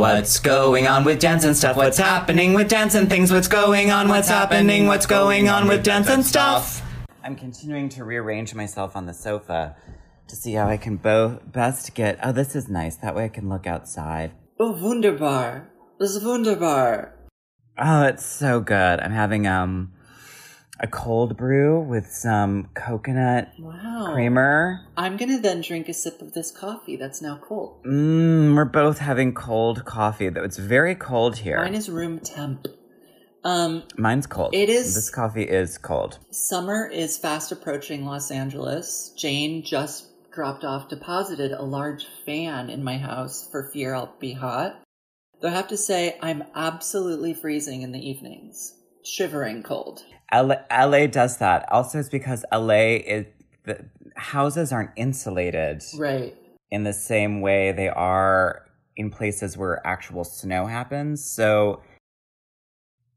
What's going on with dance and stuff? What's happening with dance and things? What's going on? What's happening? What's going on with dance and stuff? I'm continuing to rearrange myself on the sofa to see how I can bo- best get. Oh, this is nice. That way I can look outside. Oh, wunderbar. Das ist wunderbar. Oh, it's so good. I'm having um a cold brew with some coconut Wow. creamer. I'm gonna then drink a sip of this coffee that's now cold. Mmm, we're both having cold coffee. Though it's very cold here. Mine is room temp. Um, Mine's cold. It is- This coffee is cold. summer is fast approaching Los Angeles. Jane just dropped off, deposited a large fan in my house for fear I'll be hot. Though I have to say, I'm absolutely freezing in the evenings. Shivering cold. LA, LA does that. Also, it's because LA is the houses aren't insulated Right. in the same way they are in places where actual snow happens. So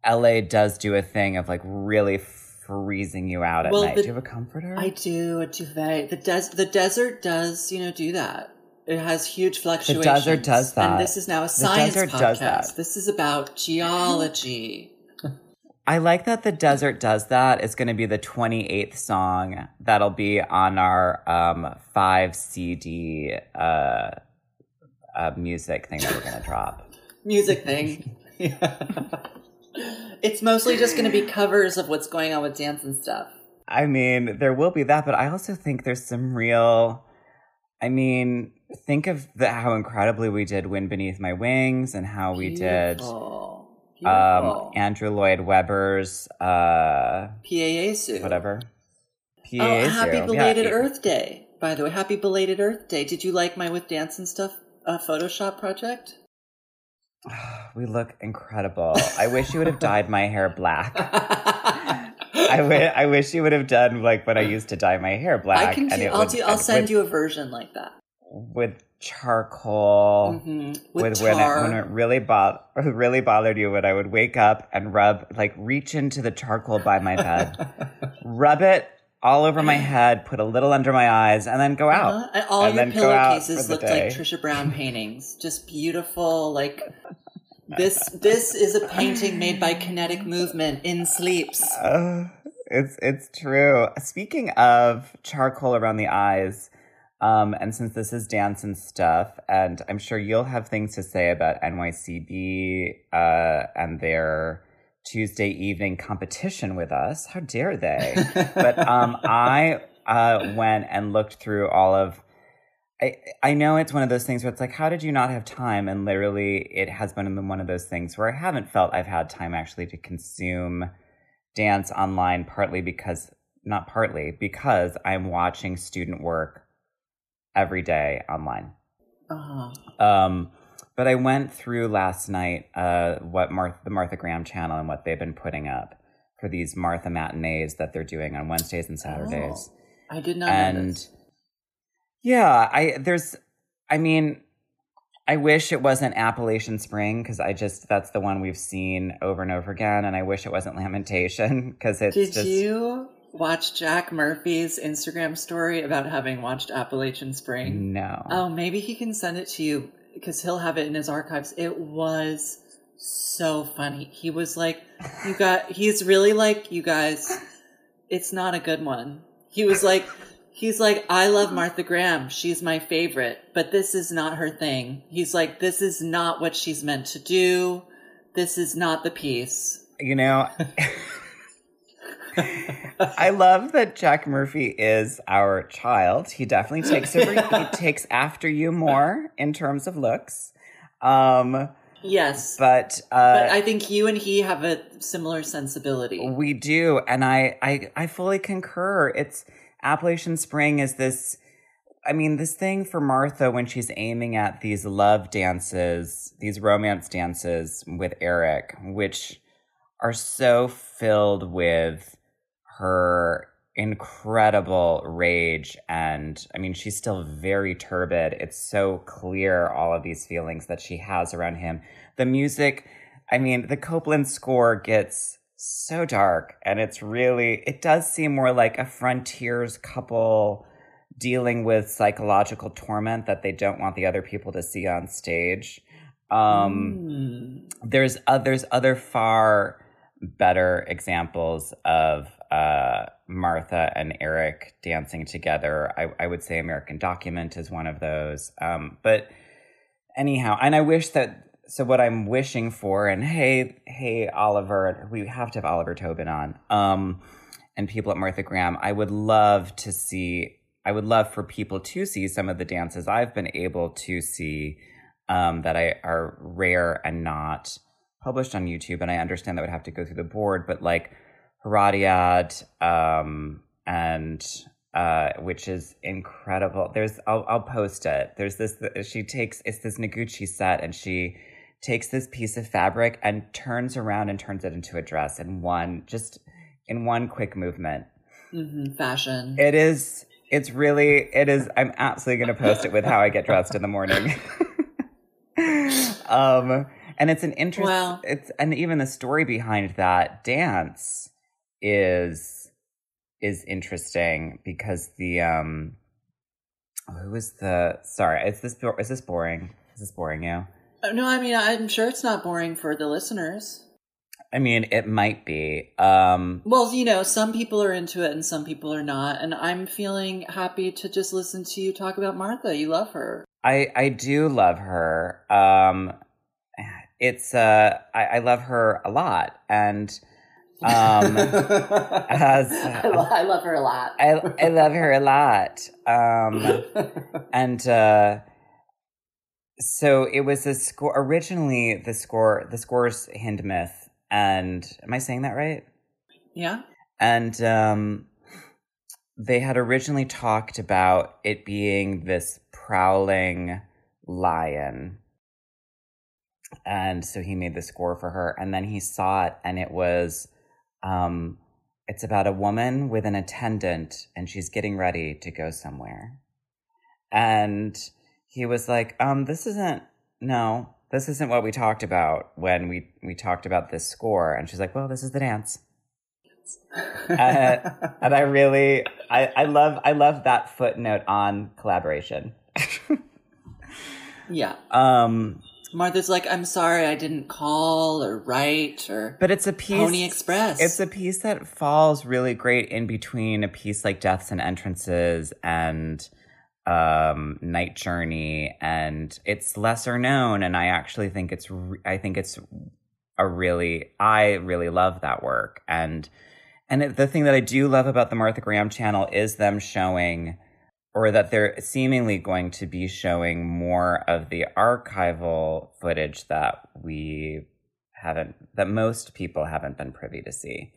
LA does do a thing of like really freezing you out at Well, night. the- do you have a comforter? I do a duvet. The des- the desert does, you know, do that. It has huge fluctuations. The desert does that. And this is now a science desert podcast. does that. This is about geology. I like that the desert does that. It's going to be the 28th song that'll be on our um, five CD uh, uh, music thing that we're going to drop. Music thing. it's mostly just going to be covers of what's going on with dance and stuff. I mean, there will be that, but I also think there's some real. I mean, think of the, how incredibly we did "Wind Beneath My Wings" and how we did Beautiful. um, Andrew Lloyd Webber's uh, Pie Jesu. whatever. Oh, happy belated Yeah, Earth Day. By the way, happy belated Earth Day. Did you like my with dance and stuff uh, Photoshop project? We look incredible. I wish you would have dyed my hair black. I wish you would have done like when I used to dye my hair black. I can do. I'll do. I'll send with, you a version like that. With charcoal. hmm With, With when it, when it really bo- really bothered you, when I would wake up and rub, like reach into the charcoal by my bed, rub it all over my head, put a little under my eyes, and then go out. Uh-huh. And all and your then go out for pillowcases looked like. Trisha Brown paintings. Just beautiful, like this. This is a painting made by kinetic movement in sleeps. Uh, it's it's true. Speaking of charcoal around the eyes, um, and since this is dance and stuff, and I'm sure you'll have things to say about NYCB uh, and their Tuesday evening competition with us. How dare they? but um, I uh, went and looked through all of. I, I know it's one of those things where it's like, how did you not have time? And literally, it has been one of those things where I haven't felt I've had time actually to consume dance online, partly because, not partly, because I'm watching student work every day online. Uh-huh. Um, but I went through last night uh, what Martha, the Martha Graham channel and what they've been putting up for these Martha matinees that they're doing on Wednesdays and Saturdays. Oh, I did not and yeah, I there's, I mean, I wish it wasn't Appalachian Spring because I just that's the one we've seen over and over again, and I wish it wasn't Lamentation because it's Did just you watch Jack Murphy's Instagram story about having watched Appalachian Spring? no. Oh, maybe he can send it to you because he'll have it in his archives. It was so funny. He was like, "You got." He's really like, "You guys." It's not a good one. He was like, he's like, "I love Martha Graham. She's my favorite, but this is not her thing." He's like, "This is not what she's meant to do. This is not the piece." you know i love that jack murphy is our child. He definitely takes over. He takes after you more in terms of looks. Um Yes, but uh but I think you and he have a similar sensibility. we do. And I, I i fully concur. It's appalachian spring is this i mean this thing for martha when she's aiming at these love dances these romance dances with eric which are so filled with her incredible rage and i mean she's still very turbid. It's so clear all of these feelings that she has around him. The music i mean the Copland score gets so dark and it's really it does seem more like a frontiers couple dealing with psychological torment that they don't want the other people to see on stage. Um, Mm. there's uh, there's other far better examples of uh, Martha and Eric dancing together. I, I would say American Document is one of those. Um, but anyhow, and I wish that. So what I'm wishing for, and hey, hey, Oliver, we have to have Oliver Tobin on, um, and people at Martha Graham. I would love to see. I would love for people to see some of the dances I've been able to see um, that I are rare and not published on YouTube. And I understand that would have to go through the board, but like Herodiade, um, and uh, which is incredible. There's, I'll, I'll post it. There's this. She takes it's this Noguchi set, and she takes this piece of fabric and turns around and turns it into a dress in one just in one quick movement. hmm Fashion. It is. It's really. It is. I'm absolutely going to post it with how I get dressed in the morning. um, and it's an interest. Wow. It's and even the story behind that dance is is interesting because the um, who was the sorry? Is this is this boring? Is this boring you? Uh, no, I mean, I'm sure it's not boring for the listeners. I mean, it might be. Um, Well, you know, some people are into it and some people are not. And I'm feeling happy to just listen to you talk about Martha. You love her. I I do love her. Um, it's uh, I, I love her a lot, and um, as I, lo- I love her a lot. I I love her a lot. Um, and uh, so it was a score. Originally, the score the score's Hindemith, and am I saying that right? yeah. And um, they had originally talked about it being this prowling lion. And so he made the score for her. And then he saw it, and it was um, it's about a woman with an attendant, and she's getting ready to go somewhere. And he was like, um, this isn't, no, this isn't what we talked about when we, we talked about this score. And she's like, well, this is the dance Uh, and I really, I, I love, I love that footnote on collaboration. yeah. um, Martha's like, I'm sorry I didn't call or write or but it's a piece. Pony Express. It's a piece that falls really great in between a piece like Deaths and Entrances and um, Night Journey, and it's lesser known. And I actually think it's, re- I think it's a really, I really love that work. And and it, the thing that I do love about the Martha Graham channel is them showing, or that they're seemingly going to be showing more of the archival footage that we haven't, that most people haven't been privy to see.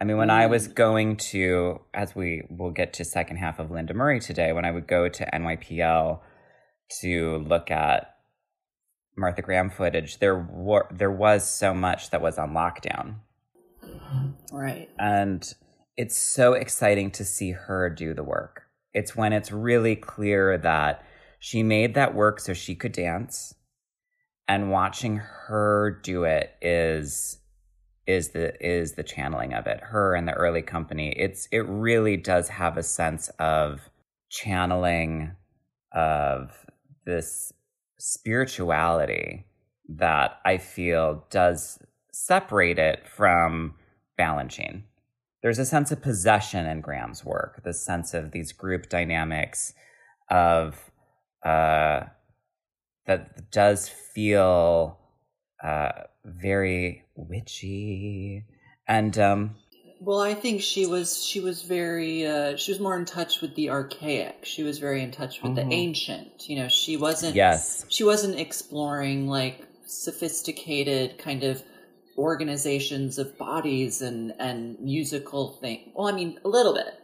I mean, when I was mm. going to, as we will get to second half of Linda Murray today, when I would go to NYPL to look at Martha Graham footage, there were there was so much that was on lockdown. right. And it's so exciting to see her do the work. It's when it's really clear that she made that work so she could dance. And watching her do it is is the is the channeling of it. Her and the early company. It's it really does have a sense of channeling of this spirituality that I feel does separate it from Balanchine. There's a sense of possession in Graham's work, the sense of these group dynamics of uh, that does feel uh, very witchy and um, Well, I think she was she was very uh, she was more in touch with the archaic. She was very in touch with Mhm. the ancient. You know, she wasn't yes, she wasn't exploring like sophisticated kind of organizations of bodies and and musical thing. Well, I mean, a little bit,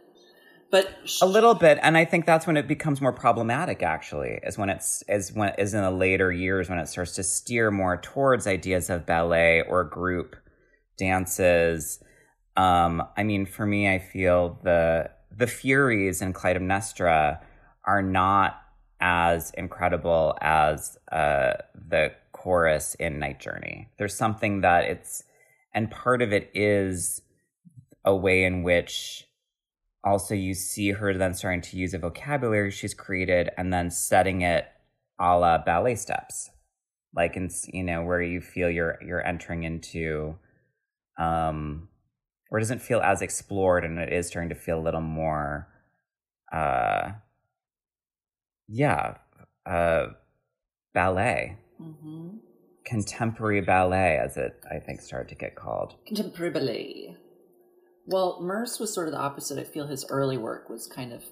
but a little bit, and I think that's when it becomes more problematic. Actually, is when it's is when is in the later years when it starts to steer more towards ideas of ballet or group dances. Um, I mean, for me, I feel the the Furies in Clytemnestra are not as incredible as uh, the chorus in Night Journey. There's something that it's, and part of it is a way in which also you see her then starting to use a vocabulary she's created and then setting it a la ballet steps. like in you know where you feel you're you're entering into um or doesn't feel as explored and it is starting to feel a little more uh yeah uh ballet hmm contemporary ballet as it i think started to get called Contemporary ballet. Well, Merce was sort of the opposite. I feel his early work was kind of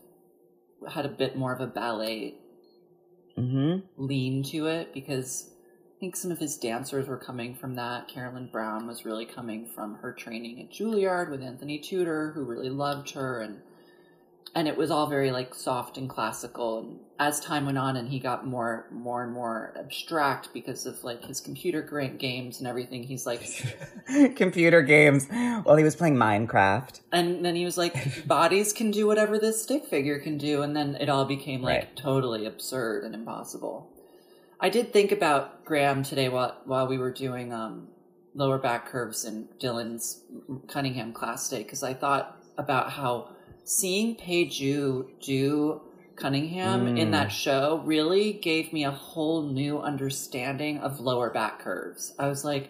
had a bit more of a ballet mm-hmm lean to it because I think some of his dancers were coming from that. Carolyn Brown was really coming from her training at Juilliard with Anthony Tudor, who really loved her, and and it was all very like soft and classical. And as time went on, and he got more more and more abstract because of like his computer games and everything, he's like, computer games while he was playing minecraft and then he was like, bodies can do whatever this stick figure can do, and then it all became like Right. totally absurd and impossible. I did think about Graham today while while we were doing um, lower back curves in Dylan's Cunningham class today because I thought about how seeing Peju do Cunningham in Mm. that show really gave me a whole new understanding of lower back curves. I was like,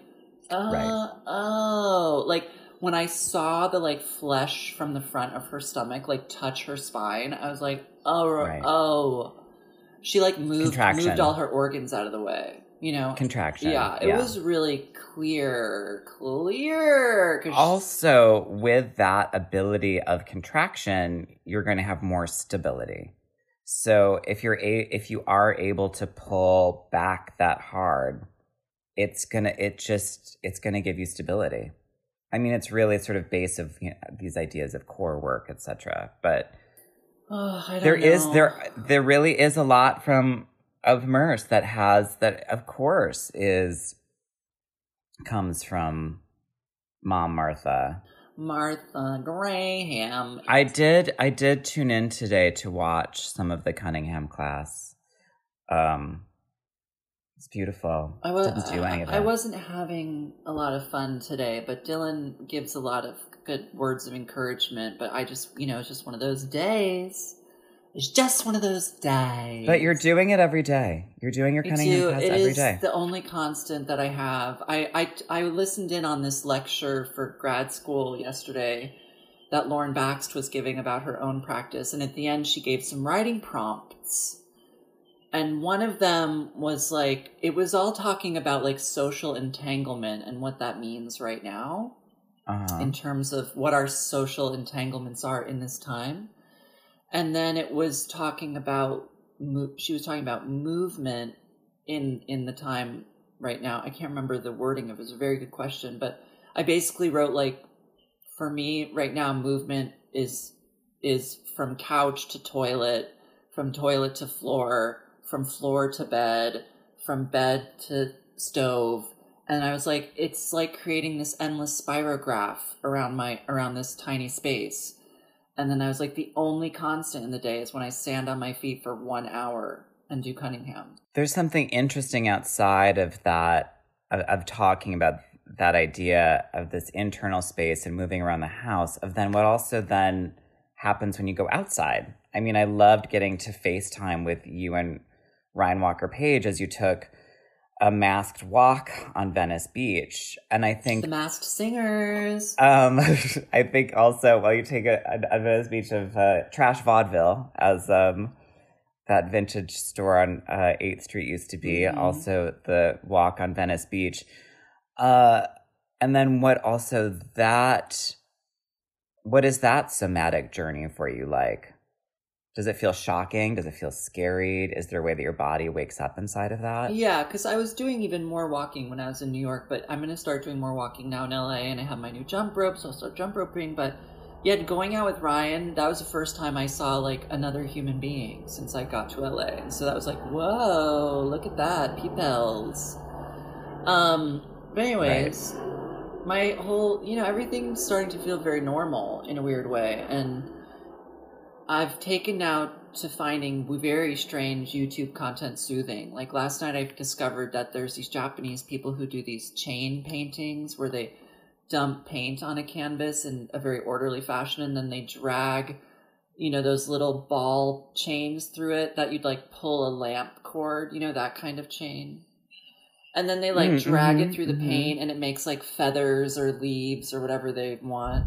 oh, Right. oh, like when I saw the like flesh from the front of her stomach like touch her spine, I was like, oh, Right. oh. She like moved moved all her organs out of the way. You know, contraction yeah, it was really clear, clear. also with that ability of contraction you're going to have more stability so if you're a if you are able to pull back that hard it's gonna it just it's gonna give you stability i mean it's really sort of base of you know, these ideas of core work etc but Oh, there is know. there there really is a lot from of Merce that has that of course is comes from mom Martha. Martha Graham. I did I did tune in today to watch some of the Cunningham class. Um it's beautiful. I was Didn't do any of it. I wasn't having a lot of fun today, but Dylan gives a lot of good words of encouragement. But I just, you know, it's just one of those days. It's just one of those days. But you're doing it every day. You're doing your Cunningham It every the only constant that I have. I, I I listened in on this lecture for grad school yesterday that Lauren Bakst was giving about her own practice, and at the end she gave some writing prompts. And one of them was like it was all talking about like social entanglement and what that means right now uh-huh. in terms of what our social entanglements are in this time. And then it was talking about she was talking about movement in in the time right now. I can't remember the wording. Of it was a very good question, but I basically wrote like for me right now movement is is from couch to toilet, from toilet to floor, from floor to bed, from bed to stove. And I was like, it's like creating this endless spirograph around my around this tiny space. And then I was like, the only constant in the day is when I stand on my feet for one hour and do Cunningham. there's something interesting outside of that of, of talking about that idea of this internal space and moving around the house of then what also then happens when you go outside i mean i loved getting to facetime with you and ryan walker page as you took a masked walk on venice beach and i think The Masked Singers. um, I think also while you take a, a, a Venice Beach of uh, trash vaudeville, as um, that vintage store on uh, Eighth Street used to be, Mhm. also the walk on Venice Beach, uh, and then what also that, what is that somatic journey for you like? Does it feel shocking? Does it feel scary? Is there a way that your body wakes up inside of that? Yeah, because I was doing even more walking when I was in New York, but I'm going to start doing more walking now in LA, and I have my new jump rope, so I'll start jump roping. But yet, going out with Ryan, that was the first time I saw like another human being since I got to LA, and so that was like, whoa, look at that, peoples. Um, but anyways, my whole, you know, everything's starting to feel very normal in a weird way, and I've taken now to finding very strange YouTube content soothing. Like last night, I discovered that there's these Japanese people who do these chain paintings where they dump paint on a canvas in a very orderly fashion and then they drag, you know, those little ball chains through it that you'd like pull a lamp cord, you know, that kind of chain. and then they like Mm, drag it through the mhm. paint and it makes like feathers or leaves or whatever they want.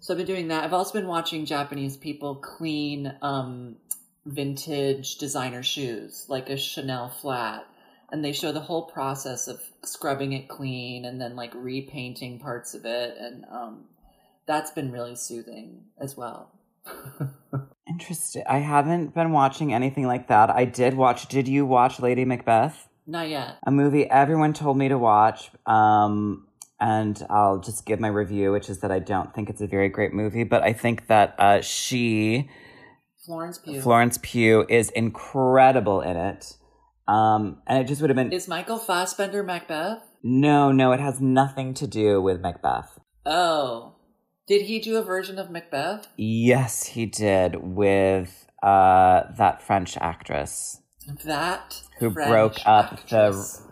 So I've been doing that. I've also been watching Japanese people clean um, vintage designer shoes, like a Chanel flat. And they show the whole process of scrubbing it clean and then like repainting parts of it. And um, that's been really soothing as well. Interesting. I haven't been watching anything like that. I did watch. Did you watch Lady Macbeth? Not yet. A movie everyone told me to watch. Um, and I'll just give my review, which is that I don't think it's a very great movie, but I think that uh, she, Florence Pugh. Florence Pugh, is incredible in it. Um, and it just would have been Is Michael Fassbender Macbeth? no, no. It has nothing to do with Macbeth. Oh. Did he do a version of Macbeth? Yes, he did with uh, that French actress That Who French broke up the- actress.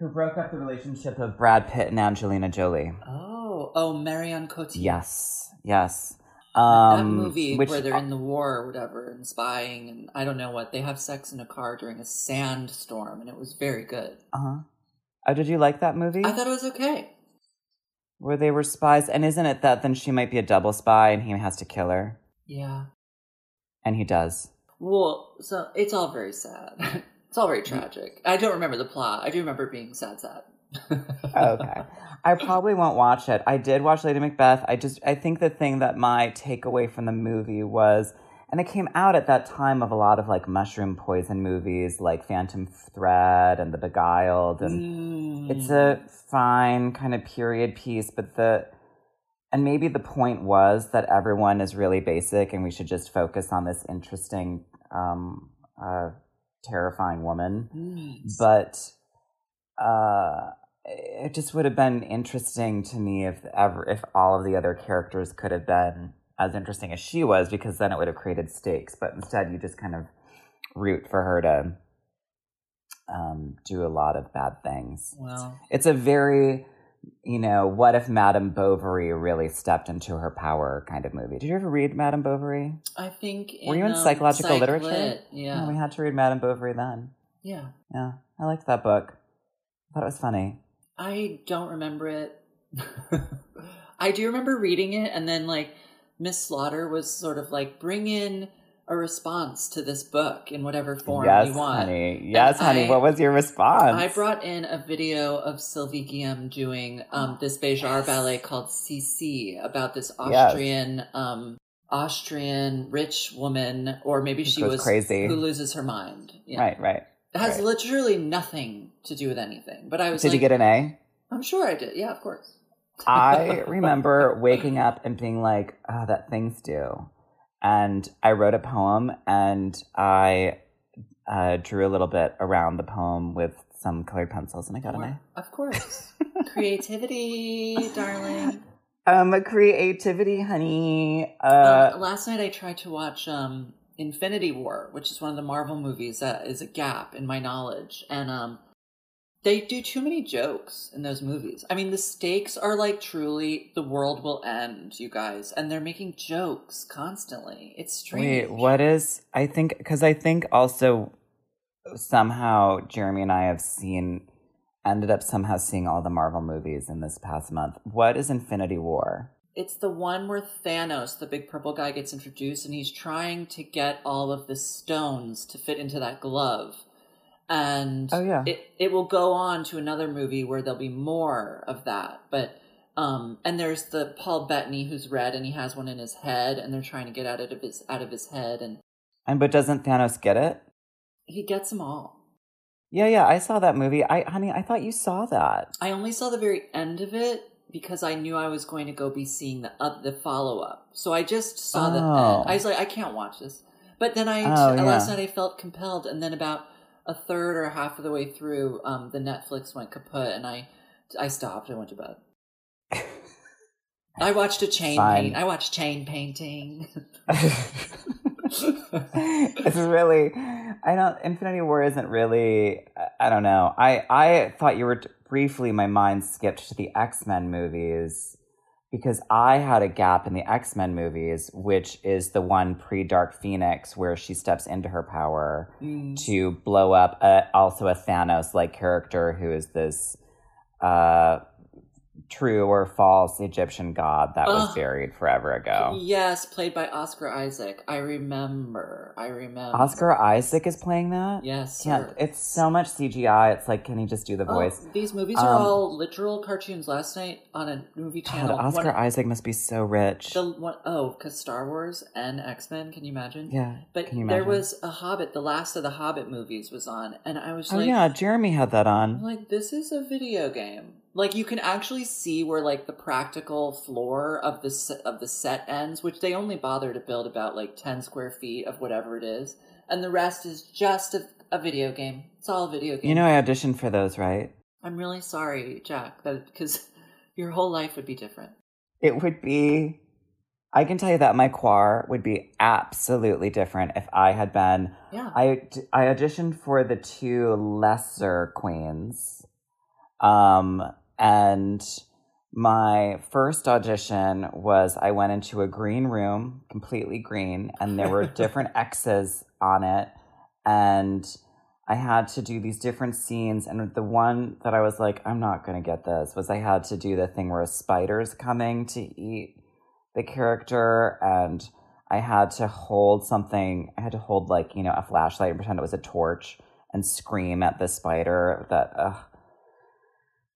Who broke up the relationship of Brad Pitt and Angelina Jolie. Oh, oh, Marion Cotillard. Yes, yes. that Um, movie which- where they're in the war or whatever and spying and I don't know what. They have sex in a car during a sandstorm and it was very good. Uh-huh. Oh, did you like that movie? I thought it was okay. Where they were spies, and isn't it that then she might be a double spy and he has to kill her, Yeah. and he does. Well, so it's all very sad. it's all very tragic. I don't remember the plot. I do remember it being sad, sad. okay. I probably won't watch it. I did watch Lady Macbeth. I just I think the thing that my takeaway from the movie was and it came out at that time of a lot of like mushroom poison movies like Phantom Thread and The Beguiled and Mm. it's a fine kind of period piece, but the and maybe the point was that everyone is really basic and we should just focus on this interesting um uh terrifying woman Mm. but uh, it just would have been interesting to me if ever if all of the other characters could have been as interesting as she was, because then it would have created stakes. But instead, you just kind of root for her to um, do a lot of bad things. Well, It's a very you know, what if Madame Bovary really stepped into her power kind of movie? Did you ever read Madame Bovary? I think. In, Were you in um, psychological Psych literature? Lit, Yeah. Oh, we had to read Madame Bovary then. yeah. Yeah, I liked that book. I thought it was funny. I don't remember it. I do remember reading it, and then like Miss Slaughter was sort of like, bring in a response to this book in whatever form yes, you want. honey. Yes, honey. I- what was your response? I brought in a video of Sylvie Guillem doing um, this Béjart Yes. ballet called Sissi about this Yes. Austrian um, Austrian rich woman, or maybe she goes was crazy. who loses her mind. Yeah. Right, right. It has right. literally nothing to do with anything. But I was Did like, you get an A? I'm sure I did. Yeah, of course. I remember waking up and being like, oh, that thing's due. And I wrote a poem and I uh, drew a little bit around the poem with some colored pencils and I got an A. Of course. Creativity, darling. Um, creativity, honey. Uh, um, last night I tried to watch um, Infinity War, which is one of the Marvel movies that is a gap in my knowledge. And um, they do too many jokes in those movies. I mean, the stakes are like truly the world will end, you guys. And they're making jokes constantly. It's strange. Wait, what is? I think because I think also somehow Jeremy and I have seen ended up somehow seeing all the Marvel movies in this past month. What is Infinity War? It's the one where Thanos, the big purple guy, gets introduced and he's trying to get all of the stones to fit into that glove. And Oh, yeah. it, it will go on to another movie where there'll be more of that. But um and there's the Paul Bettany who's red and he has one in his head and they're trying to get out of his out of his head and And but doesn't Thanos get it? he gets them all. Yeah, yeah, I saw that movie. I honey, I thought you saw that. I only saw the very end of it because I knew I was going to go be seeing the uh, the follow up. So I just saw the Oh. end. I was like, I can't watch this. But then I Oh, last yeah. night I felt compelled, and then about a third or half of the way through, um, the Netflix went kaput, and I I stopped. I went to bed. I watched a chain paint. I watched chain painting. it's really I don't Infinity War isn't really I- don't know. I I thought you were briefly my mind skipped to the X-Men movies because I had a gap in the X Men movies, which is the one pre Dark Phoenix where she steps into her power Mm. to blow up a, also a Thanos like character who is this uh, true or false Egyptian god that was Ugh. buried forever ago. Yes, played by Oscar Isaac. I remember. I remember. Oscar Isaac is playing that? Yes, Yeah, it's so much CGI. It's like, can he just do the Oh, voice? these movies are Um, all literal cartoons. Last night on a movie God, channel, Oscar one- Isaac must be so rich. the one oh, because Star Wars and X Men. Can you imagine? yeah. But you there was a Hobbit. The last of the Hobbit movies was on, and I was just Oh like, yeah, Jeremy had that I'm on. like, this is a video game. Like you can actually see where like the practical floor of the se- of the set ends, which they only bother to build about like ten square feet of whatever it is, and the rest is just a, a video game. It's all a video game. You know, I auditioned for those, right? I'm really sorry, Jack, that because your whole life would be different. It would be. I can tell you that my choir would be absolutely different if I had been. Yeah. I I auditioned for the two lesser queens, um, and my first audition was I went into a green room, completely green, and there were different X's on it, and I had to do these different scenes. And the one that I was like, I'm not gonna get this, was I had to do the thing where a spider's coming to eat the character, and I had to hold something. I had to hold like you know a flashlight and pretend it was a torch and scream at the spider. That. Ugh.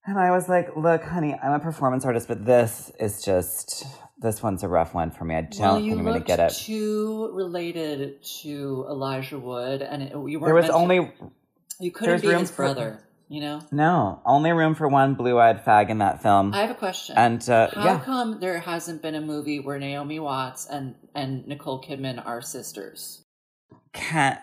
And I was like, look, honey, I'm a performance artist, but this is just, this one's a rough one for me. I don't well, think I'm going to get it. too related to Elijah Wood, and it, you weren't. There was only, you couldn't be his for- brother. You know. no, only room for one blue eyed fag in that film. I have a question. and uh, How yeah, come there hasn't been a movie where Naomi Watts and and Nicole Kidman are sisters? can't,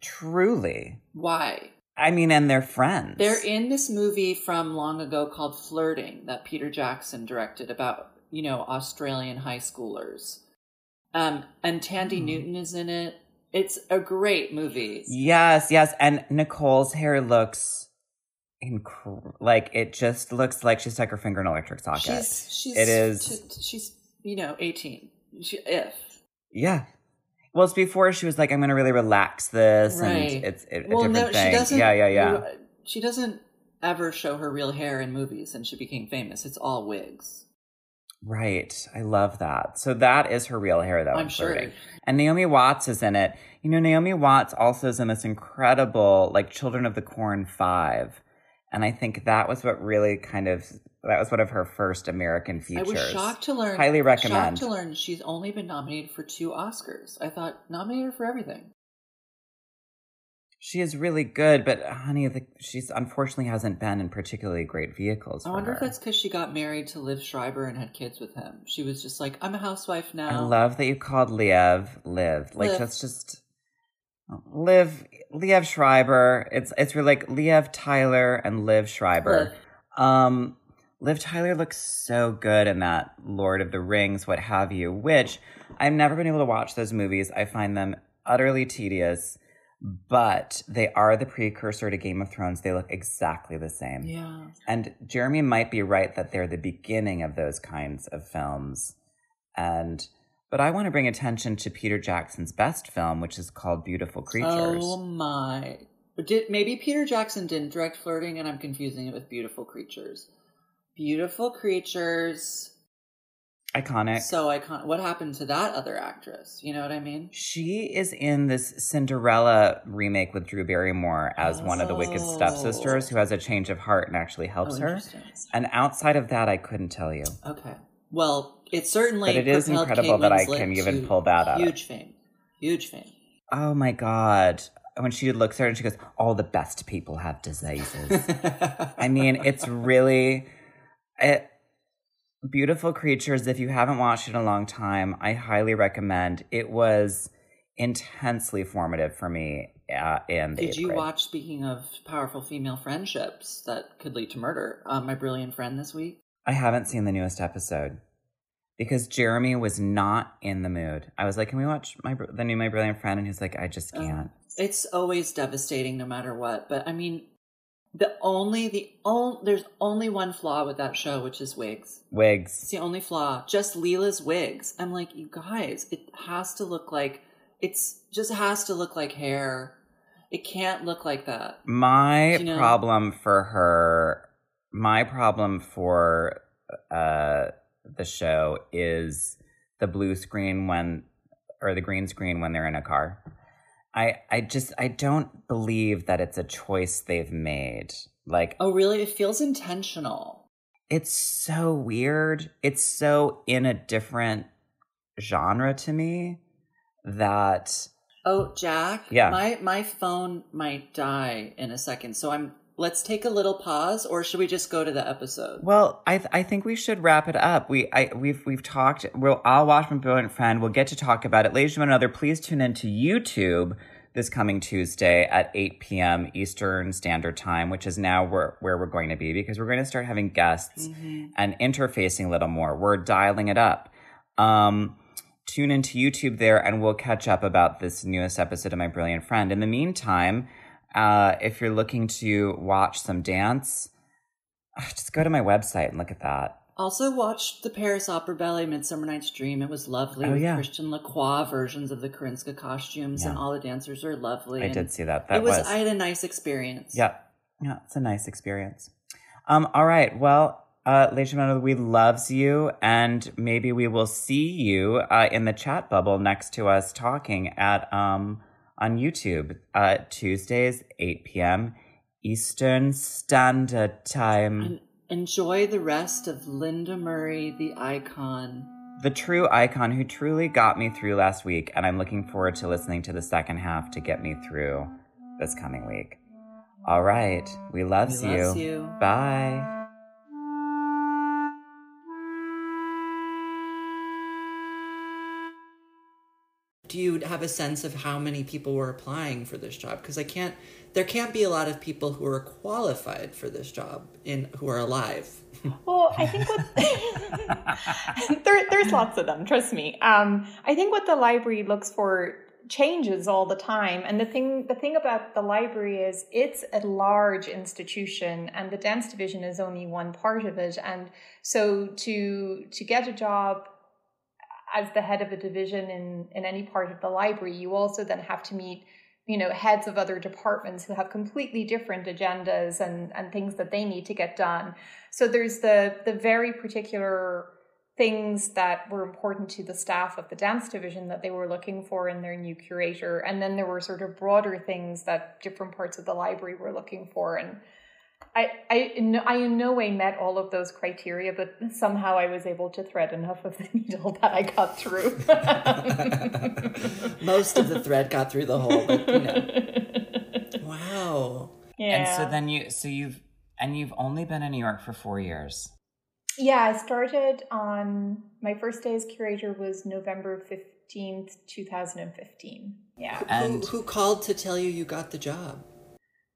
truly. Why? I mean, and they're friends. They're in this movie from long ago called Flirting that Peter Jackson directed about, you know, Australian high schoolers. Um, and Tandy Hmm. Newton is in it. It's a great movie. Yes, yes. And Nicole's hair looks incredible. Like, it just looks like she stuck her finger in an electric socket. She's she's It is- t- she's you know eighteen. She, if Yeah. Well, it's before she was like, I'm going to really relax this. Right. And it's it, a different no, thing. she doesn't. yeah, yeah, yeah. She doesn't ever show her real hair in movies, and she became famous. It's all wigs. Right. I love that. So that is her real hair, though. I'm in sure. And Naomi Watts is in it. You know, Naomi Watts also is in this incredible, like, Children of the Corn 5. And I think that was what really kind of, that was one of her first American features. I was shocked to learn. Highly recommend. Shocked to learn she's only been nominated for two Oscars. I thought nominated for everything. She is really good, but honey, the, she's unfortunately hasn't been in particularly great vehicles. I wonder if that's because she got married to Liv Schreiber and had kids with him. She was just like, I'm a housewife now. I love that you called Liev Liv. Like Liv. that's just Liv Liev Schreiber. It's it's really like Liev Tyler and Liv Schreiber. Liv. Um Liv Tyler looks so good in that Lord of the Rings, what have you, which I've never been able to watch those movies. I find them utterly tedious, but they are the precursor to Game of Thrones. They look exactly the same. Yeah. And Jeremy might be right that they're the beginning of those kinds of films. And but I want to bring attention to Peter Jackson's best film, which is called Beautiful Creatures. Oh my. Did maybe Peter Jackson didn't direct Flirting, and I'm confusing it with Beautiful Creatures. Beautiful Creatures. Iconic. So icon. What happened to that other actress? You know what I mean? she is in this Cinderella remake with Drew Barrymore as one of the wicked Oh. stepsisters who oh. has a change of heart and actually helps oh, her. And outside of that, I couldn't tell you. Okay. Well, it certainly. But it is incredible that I can even pull that out. Huge fame. Huge fame. Oh my God. When she looks at her and she goes, All the best people have diseases. I mean, it's really it, beautiful creatures. If you haven't watched it in a long time, I highly recommend. It was intensely formative for me uh, in Did you grade. watch? Speaking of powerful female friendships that could lead to murder, uh, my brilliant friend this week. I haven't seen the newest episode because Jeremy was not in the mood. I was like, "Can we watch my the new My Brilliant Friend?" And he's like, "I just can't." It's always devastating, no matter what. But I mean, The only the only there's only one flaw with that show, which is wigs. Wigs. It's the only flaw. Just Lila's wigs. I'm like, you guys, it has to look like it's just has to look like hair. It can't look like that. My You know- problem for her, my problem for uh, the show is the blue screen when, or the green screen when they're in a car. I, I just, I don't believe that it's a choice they've made. Like, Oh, really? It feels intentional. it's so weird. It's so in a different genre to me that Oh, Jack. Yeah. My my phone might die in a second, so I'm. Let's take a little pause, or should we just go to the episode? Well, I th- I think we should wrap it up. We I we've we've talked. We'll I'll watch my brilliant friend. We'll get to talk about it later. One another. Please tune into YouTube this coming Tuesday at 8 p.m. Eastern Standard Time, which is now where where we're going to be because we're going to start having guests and interfacing a little more. We're dialing it up. Um, tune into YouTube there, and we'll catch up about this newest episode of My Brilliant Friend. In the meantime, uh, if you're looking to watch some dance, ah, just go to my website and look at that. Also, watched the Paris Opera Ballet Midsummer Night's Dream. It was lovely Oh, with yeah. Christian Lacroix versions of the Karinska costumes, and all the dancers are lovely. I did see that. That it was, was, I had a nice experience. yeah, yeah. It's a nice experience. Um, all right. Well, uh, ladies and gentlemen, we loves you, and maybe we will see you uh, in the chat bubble next to us talking at um on YouTube uh, Tuesdays 8 p.m. Eastern Standard Time. And enjoy the rest of Linda Murray, the icon. the true icon who truly got me through last week, and I'm looking forward to listening to the second half to get me through this coming week. All right, we loves, We you. you. Bye. Do you have a sense of how many people were applying for this job? Because I can't. There can't be a lot of people who are qualified for this job in who are alive. Well, I think what there, there's lots of them. Trust me. Um, I think what the library looks for changes all the time, and the thing the thing about the library is it's a large institution, and the dance division is only one part of it. And so to to get a job as the head of a division in in any part of the library, you also then have to meet you know heads of other departments who have completely different agendas and and things that they need to get done. So there's the the very particular things that were important to the staff of the dance division that they were looking for in their new curator. And then there were sort of broader things that different parts of the library were looking for. And I, I, in no- I in no way met all of those criteria, but somehow I was able to thread enough of the needle that I got through. Most of the thread got through the hole, but you know. Wow. Yeah. And so then you, so you've, and you've only been in New York for four years. Yeah, I started on my first day as curator was November 15th, 2015. Yeah. And- who, who called to tell you you got the job?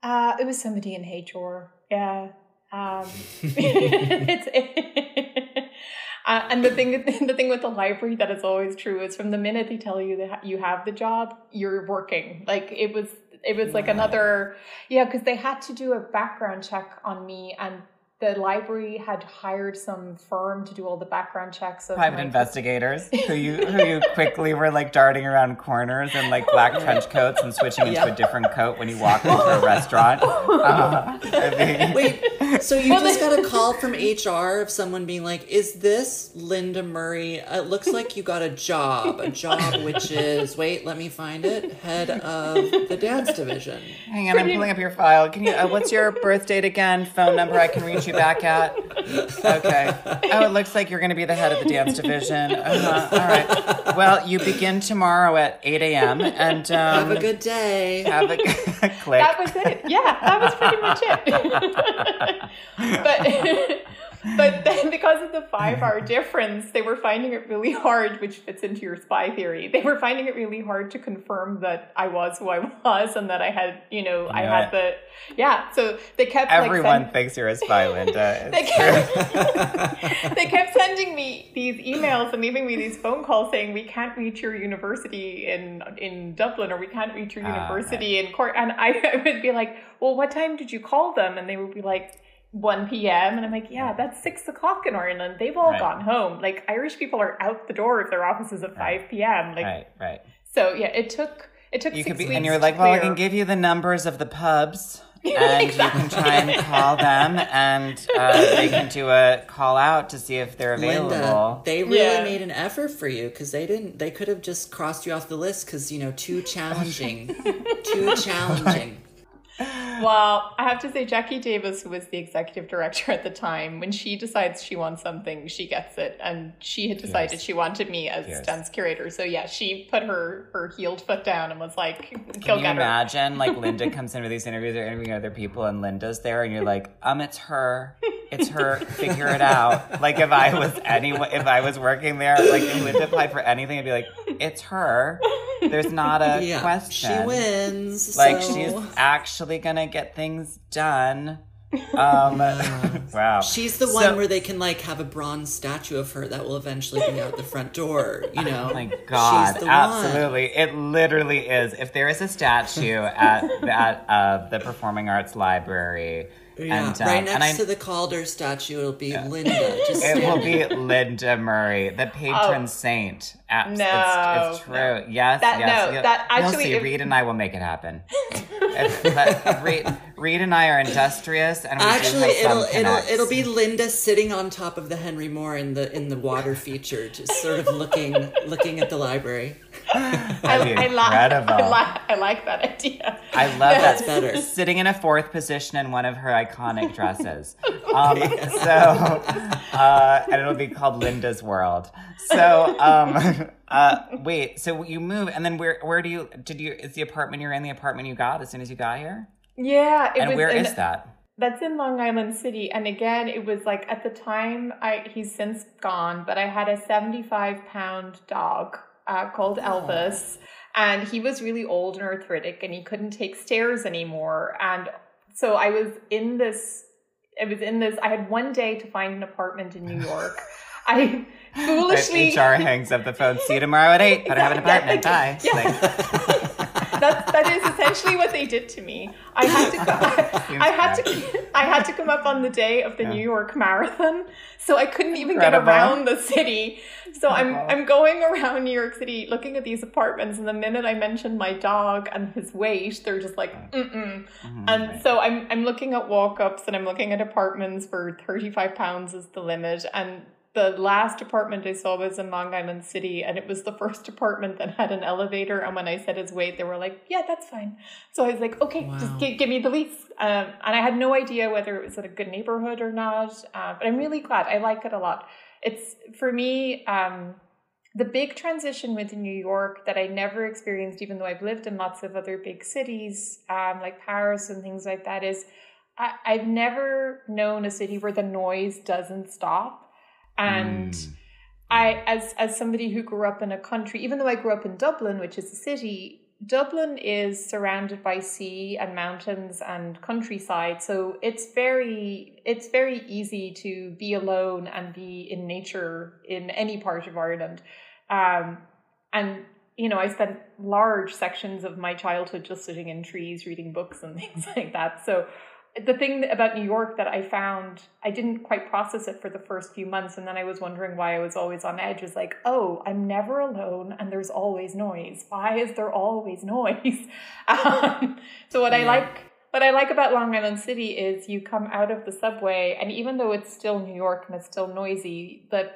Uh, it was somebody in HR. Yeah. Um, it's, uh, and the thing, the thing with the library that is always true is from the minute they tell you that you have the job, you're working. Like it was, it was like Wow. another, yeah, because they had to do a background check on me, and the library had hired some firm to do all the background checks of Private my- investigators who you, who you quickly were like darting around corners in like black trench coats and switching into a different coat when you walk into a restaurant. Uh, I mean- Wait, so you just got a call from HR of someone being like, "Is this Linda Murray? Uh, It looks like you got a job, a job which is wait, let me find it, head of the dance division." Hang on, I'm pulling up your file. Can you? Uh, what's your birth date again? Phone number I can reach you back at. Okay. Oh, it looks like you're going to be the head of the dance division. Uh-huh. All right. Well, you begin tomorrow at 8 a.m. and um, Have a good day. have a good click. that was it. Yeah, that was pretty much it. but but then because of the five hour difference, they were finding it really hard, which fits into your spy theory. They were finding it really hard to confirm that I was who I was and that I had, you know, I had the yeah. So they kept everyone like, send- thinks you're a spy, Linda. they kept, they kept sending me these emails and leaving me these phone calls saying we can't reach your university in in Dublin or we can't reach your Ah, university in Cork. And I, I would be like, well, what time did you call them? And they would be like. 1 p.m. and I'm like, yeah, that's six o'clock in Ireland. They've all Right. gone home. Like Irish people are out the door of their offices at Right. 5 p.m. Like right, right. so, yeah, it took it took You six could be, weeks and you're like, well, I can give you the numbers of the pubs, and you can try and call them, and uh, they can do a call out to see if they're available. Linda, they really Yeah. made an effort for you because they didn't. They could have just crossed you off the list because you know too challenging, too challenging. Well, I have to say, Jackie Davis, who was the executive director at the time, when she decides she wants something, she gets it. And she had decided Yes. she wanted me as Yes. dance curator. So, yeah, she put her, her heeled foot down and was like, Can you imagine, like, Linda comes in with these interviews, they're interviewing other people, and Linda's there, and you're like, um, it's her. It's her. Figure it out. Like, if I was anyone, if I was working there, like, if Linda applied for anything, I'd be like, it's her. There's not a Yeah, question. she wins. Like, so- she's actually gonna get things done. Um, wow. She's the So- one where they can like have a bronze statue of her that will eventually be out the front door. You know, Oh my God, She's the absolutely. It literally is. If there is a statue at at uh, the Performing Arts Library, One. Yeah, and um, right next and I, to the Calder statue, it'll be Linda. Just it will be Linda Murray, the patron Oh. saint. Abs- No, it's, it's true. no. Yes, That- yes. no, you'll- that actually- see. if- Reed and I will make it happen. If- but Reed, Reed and I are industrious, and we Actually, have it'll it'll it'll be Linda sitting on top of the Henry Moore in the in the water feature, just sort of looking looking at the library. I, I, li- incredible. I, li- I like that idea. I love That's that. better. Sitting in a fourth position in one of her iconic dresses. Um, so, uh, and it'll be called Linda's World. So, um, uh, wait. So you move, and then where? Where do you? Did you? Is the apartment you're in the apartment you got as soon as you got here? Yeah. It And where in- is that? That's in Long Island City. And again, it was like at the time, I he's since gone, but I had a 75 pound dog uh, called Elvis. And he was really old and arthritic and he couldn't take stairs anymore. And so I was in this, I was in this, I had one day to find an apartment in New York. I foolishly. HR hangs up the phone. See you tomorrow at eight. Better have an Yeah, apartment. Bye. yeah. Like, that that is essentially what they did to me. I had to go, I had to I had to come up on the day of the Yeah. New York Marathon, so I couldn't even Incredible. get around the city. So I'm I'm going around New York City looking at these apartments, and the minute I mention my dog and his weight, they're just like mm mm. And so I'm I'm looking at walk ups and I'm looking at apartments where 35 pounds is the limit. And the last apartment I saw was in Long Island City, and it was the first apartment that had an elevator. And when I said his weight, they were like, "Yeah, that's fine." So I was like, "Okay, Wow. just give, give me the lease." Um, and I had no idea whether it was in a good neighborhood or not. Uh, but I'm really glad. I like it a lot. It's for me. Um, the big transition within New York that I never experienced, even though I've lived in lots of other big cities, um, like Paris and things like that, is I, I've never known a city where the noise doesn't stop. And Mm. I, as as somebody who grew up in a country, even though I grew up in Dublin, which is a city, Dublin is surrounded by sea and mountains and countryside, so it's very it's very easy to be alone and be in nature in any part of Ireland. Um, and you know, I spent large sections of my childhood just sitting in trees, reading books and things like that. So the thing about New York that I found, I didn't quite process it for the first few months. And then I was wondering why I was always on edge was like, oh, I'm never alone and there's always noise. Why is there always noise? Um, so what I like, what I like about Long Island City is you come out of the subway and even though it's still New York and it's still noisy, the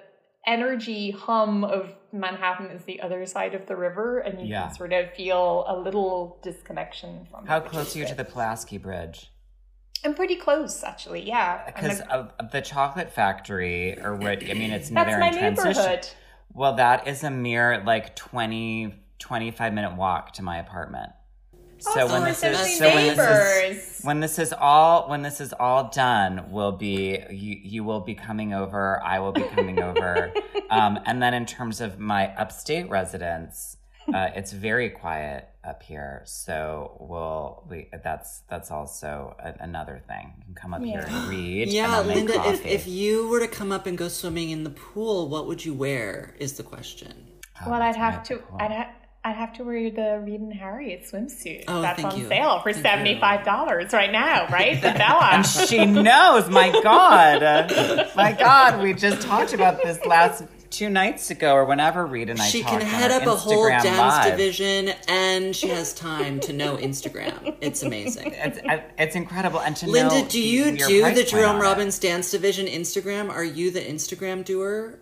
energy hum of Manhattan is the other side of the river and you Yeah. can sort of feel a little disconnection from How close are you to the Pulaski Bridge? I'm pretty close, actually. Yeah, Because of the chocolate factory, or what? I mean, it's that's my transition. neighborhood. Well, that is a mere like 20, 25 minute walk to my apartment. So Oh, when this so is many so when this is when this is all when this is all done, will be you you will be coming over. I will be coming over, um, and then in terms of my upstate residence, uh, it's very quiet up here. So we'll we that's that's also a, another thing. You can come up here and read. Yeah, and Linda, if, if you were to come up and go swimming in the pool, what would you wear? Is the question. Oh, Well, I'd have to. cool. I'd ha- I'd have to wear the Reed and Harriet swimsuit. Oh, That's thank on you. sale for seventy five dollars right now, right? The Bella. And she knows, my God. My God, we just talked about this last two nights ago or whenever Reed and I She can head up a whole dance Live. division, and she has time to know Instagram. It's amazing. It's, it's incredible. And to Linda, do you do the Jerome on it. Robbins Dance Division Instagram? Are you the Instagram doer?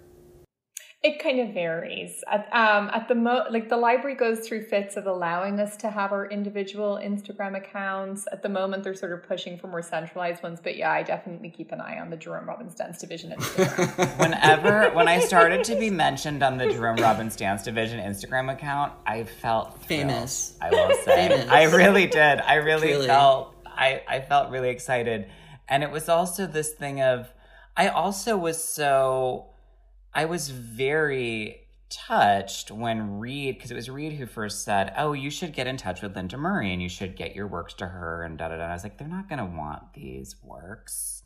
It kind of varies. At, um, at the mo, like the library goes through fits of allowing us to have our individual Instagram accounts. At the moment, they're sort of pushing for more centralized ones. But yeah, I definitely keep an eye on the Jerome Robbins Dance Division Instagram. Whenever, when I started to be mentioned on the Jerome Robbins Dance Division Instagram account, I felt thrilled, Famous. I will say, Famous. I really did. I really Truly. felt, I, I felt really excited, and it was also this thing of, I also was so, I was very touched when Reed, because it was Reed who first said, "Oh, you should get in touch with Linda Murray and you should get your works to her." And da da da. I was like, "They're not going to want these works."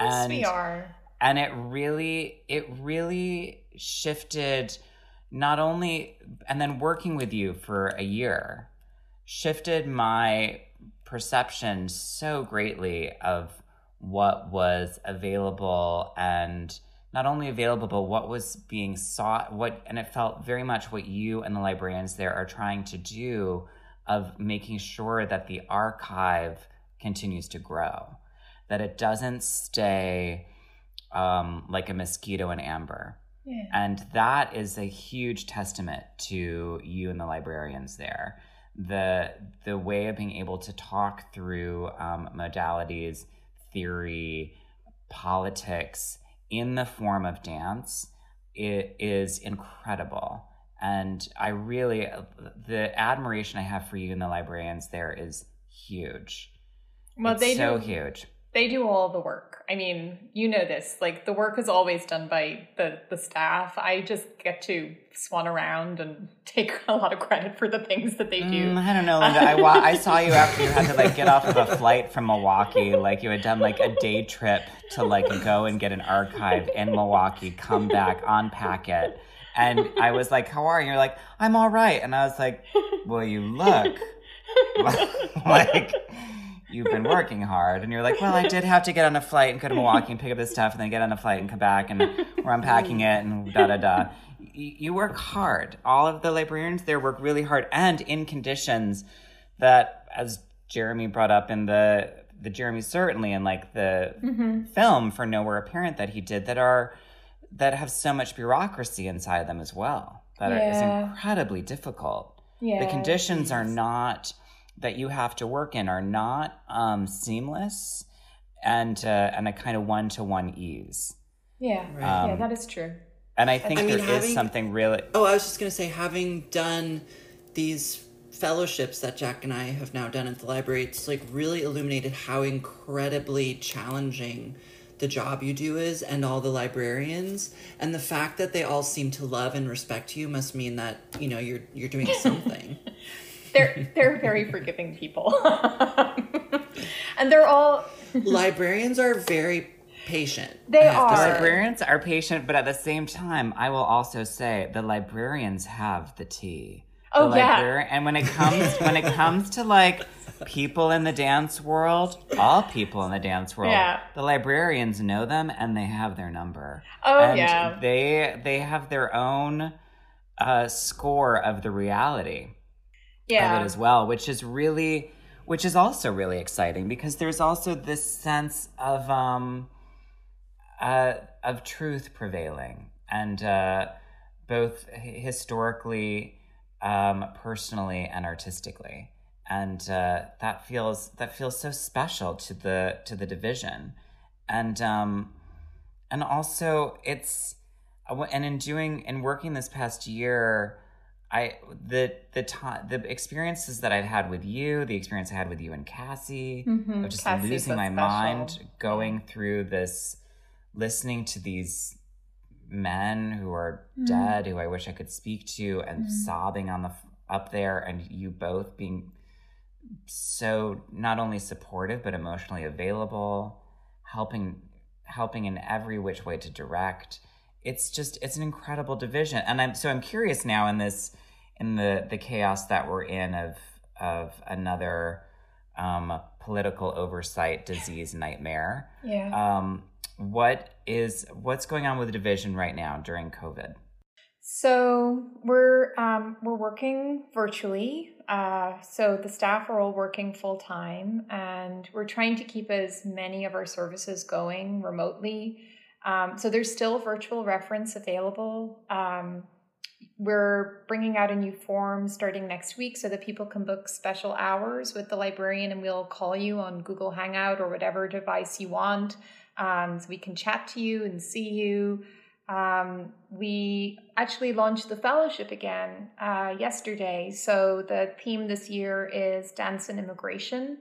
And we are. and it really it really shifted not only and then working with you for a year shifted my perception so greatly of what was available and not only available but what was being sought what and it felt very much what you and the librarians there are trying to do of making sure that the archive continues to grow that it doesn't stay um, like a mosquito in amber Yeah. and that is a huge testament to you and the librarians there the the way of being able to talk through um, modalities theory politics in the form of dance it is incredible and i really the admiration i have for you and the librarians there is huge Well, it's they so do. huge They do all the work. I mean, you know this. Like the work is always done by the the staff. I just get to swan around and take a lot of credit for the things that they do. Mm, I don't know, Linda. I, wa- I saw you after you had to like get off of a flight from Milwaukee. Like you had done like a day trip to like go and get an archive in Milwaukee, come back, unpack it. And I was like, "How are you?" You're like, "I'm all right." And I was like, "Well, you look like you've been working hard." And you're like, "Well, I did have to get on a flight and go to Milwaukee and pick up this stuff, and then get on a flight and come back, and we're unpacking it and da da da." You work hard. All of the librarians there work really hard, and in conditions that, as Jeremy brought up in the the Jeremy certainly in like the mm-hmm. film for Nowhere Apparent that he did that are that have so much bureaucracy inside them as well. That are, is incredibly difficult. Yeah. The conditions are not that you have to work in are not um, seamless and uh, and a kind of one to one ease. Yeah. Right. yeah, Um, that is true. And I think I mean, there is having- something really Oh, I was just going to say, having done these fellowships that Jack and I have now done at the library, it's like really illuminated how incredibly challenging the job you do is and all the librarians and the fact that they all seem to love and respect you must mean that you know you're you're doing something They're they're very forgiving people. and they're all librarians are very patient They I have to are. say. librarians are patient, but at the same time, I will also say the librarians have the tea. Oh, The yeah. librari- and when it comes when it comes to like people in the dance world, all people in the dance world, Yeah. the librarians know them and they have their number. Oh, and yeah. they they have their own uh, score of the reality of yeah. it as well, which is really, which is also really exciting because there's also this sense of um, uh, of truth prevailing, and uh, both historically, um, personally, and artistically, and uh, that feels that feels so special to the to the division, and um, and also it's uh, and in doing in working this past year I the the time the experiences that I've had with you, the experience I had with you and Cassie, Mhm. of just Cassie's losing so my mind, going through this, listening to these men who are Mhm. dead, who I wish I could speak to, and Mhm. sobbing on the up there, and you both being so not only supportive but emotionally available, helping helping in every which way to direct. It's just it's an incredible division, and I'm so I'm curious now in this in the the chaos that we're in of of another um, political oversight disease nightmare. Yeah. Um, what is what's going on with the division right now during COVID? So we're um, we're working virtually. Uh, so the staff are all working full time, and we're trying to keep as many of our services going remotely. Um, so there's still virtual reference available. Um, we're bringing out a new form starting next week so that people can book special hours with the librarian, and we'll call you on Google Hangout or whatever device you want, um, so we can chat to you and see you. Um, we actually launched the fellowship again uh, yesterday. So the theme this year is dance and immigration.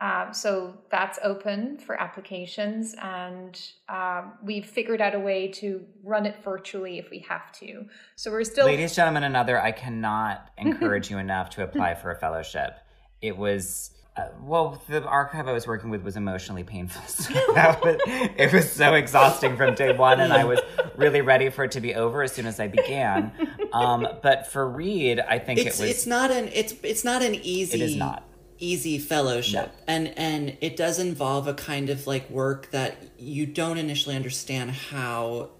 Um, so that's open for applications, and um, we've figured out a way to run it virtually if we have to. So we're still Ladies, and gentlemen, another. I cannot encourage you enough to apply for a fellowship. It was. Uh, well, the archive I was working with was emotionally painful. So that was, it was so exhausting from day one, and I was really ready for it to be over as soon as I began. Um, but for Reed, I think It's it was. it's not an it's it's not an easy It is not. Easy fellowship. No. and and it does involve a kind of like work that you don't initially understand how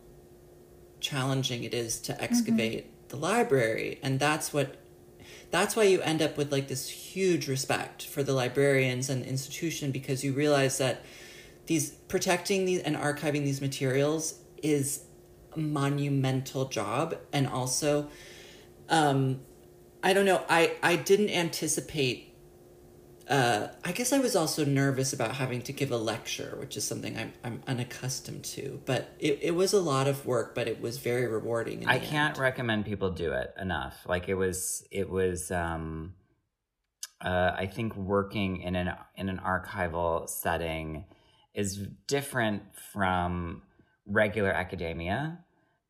challenging it is to excavate the library. And that's what that's why you end up with like this huge respect for the librarians and the institution because you realize that these protecting these and archiving these materials is a monumental job. And also um i don't know i i didn't anticipate uh, I guess I was also nervous about having to give a lecture, which is something I'm, I'm unaccustomed to. But it, it was a lot of work, but it was very rewarding. I can't end. recommend people do it enough. Like it was, it was. um uh, I think working in an in an archival setting is different from regular academia,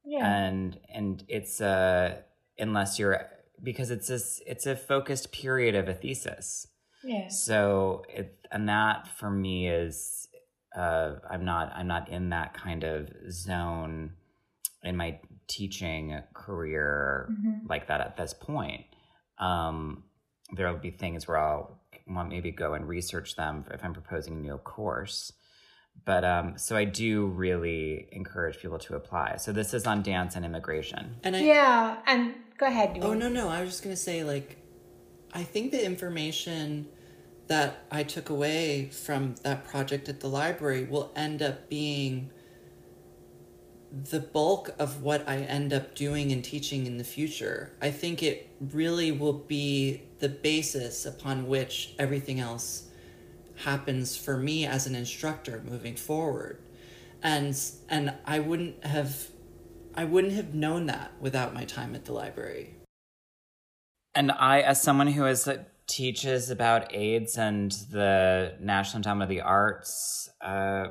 yeah. and and it's uh unless you're because it's this it's a focused period of a thesis. Yeah. So it and that for me is uh I'm not I'm not in that kind of zone in my teaching career Mhm. like that at this point. Um there'll be things where I'll want maybe go and research them if I'm proposing a new course. But um so I do really encourage people to apply. So this is on dance and immigration. And I, Yeah, and go ahead. Oh no, no. I was just gonna say, like, I think the information that I took away from that project at the library will end up being the bulk of what I end up doing and teaching in the future. I think it really will be the basis upon which everything else happens for me as an instructor moving forward. And and I wouldn't have I wouldn't have known that without my time at the library. And I, as someone who is uh, teaches about AIDS and the National Endowment of the Arts, uh,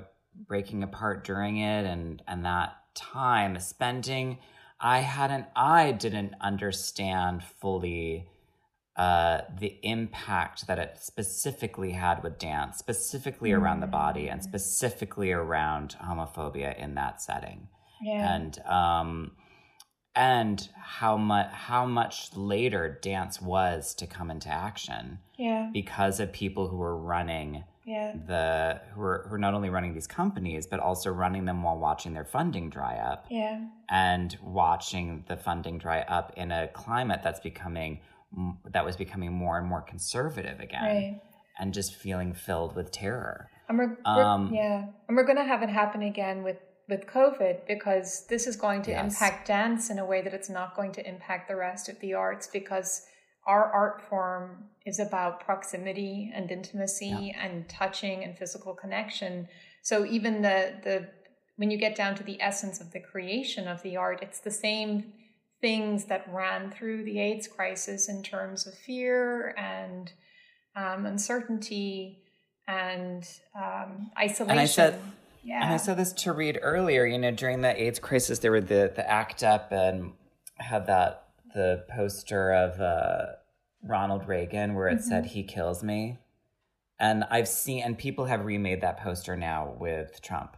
breaking apart during it, and and that time spending, I hadn't, I didn't understand fully uh, the impact that it specifically had with dance, specifically around the body, and specifically around homophobia in that setting Yeah. and um and how much how much later dance was to come into action yeah. because of people who were running Yeah. the who were who were not only running these companies but also running them while watching their funding dry up Yeah. and watching the funding dry up in a climate that's becoming that was becoming more and more conservative again Right. and just feeling filled with terror And we're, we're- Um, yeah, and we're going to have it happen again with with COVID because this is going to Yes. impact dance in a way that it's not going to impact the rest of the arts because our art form is about proximity and intimacy and touching and physical connection. So even the the when you get down to the essence of the creation of the art, it's the same things that ran through the AIDS crisis in terms of fear and um, uncertainty and um, isolation. And I said, yeah. And I said this to Reed earlier. You know, during the AIDS crisis, there were the the ACT UP and had that the poster of uh, Ronald Reagan where it mm-hmm. said "He kills me," and I've seen and people have remade that poster now with Trump.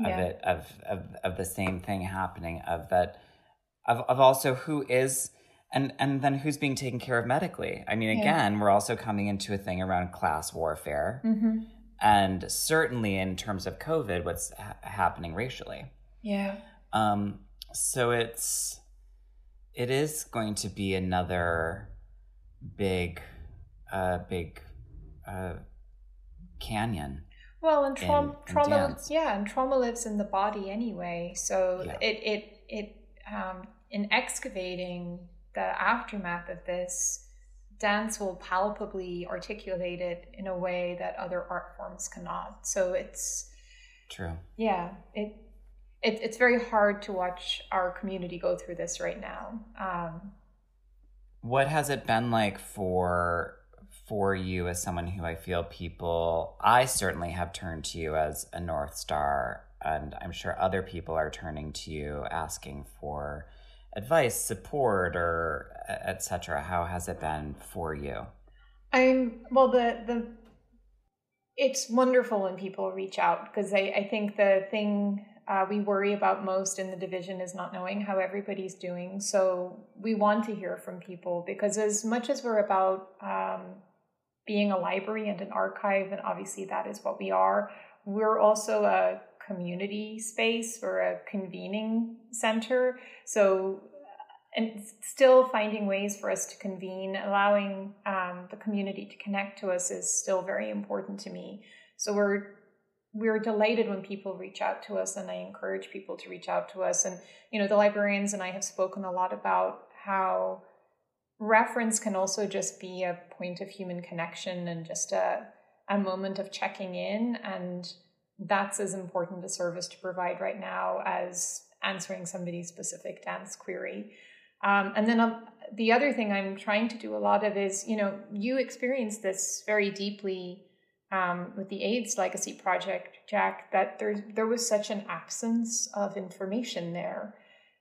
Of yeah. it of, of of the same thing happening of that of of also who is and and then who's being taken care of medically i mean again yeah. we're also coming into a thing around class warfare mm-hmm. And certainly in terms of covid what's ha- happening racially. Yeah. Um so it's it is going to be another big uh big uh canyon well and trauma trauma yeah and trauma lives in the body anyway. So yeah. it it it um in excavating the aftermath of this, dance will palpably articulate it in a way that other art forms cannot. So it's true. Yeah, it, it it's very hard to watch our community go through this right now. Um, what has it been like for for you as someone who I feel people I certainly have turned to you as a north star and I'm sure other people are turning to you asking for advice, support, or etc. How has it been for you? I'm well. The the it's wonderful when people reach out because I, I think the thing uh, we worry about most in the division is not knowing how everybody's doing. So we want to hear from people because as much as we're about um, being a library and an archive, and obviously that is what we are, we're also a community space or a convening center. So, and still finding ways for us to convene, allowing um, the community to connect to us is still very important to me. So we're we're delighted when people reach out to us, and I encourage people to reach out to us. And you know, the librarians and I have spoken a lot about how reference can also just be a point of human connection and just a a moment of checking in and that's as important a service to provide right now as answering somebody's specific dance query. Um, and then um, the other thing I'm trying to do a lot of is, you know, you experienced this very deeply um, with the AIDS Legacy Project, Jack, that there there was such an absence of information there,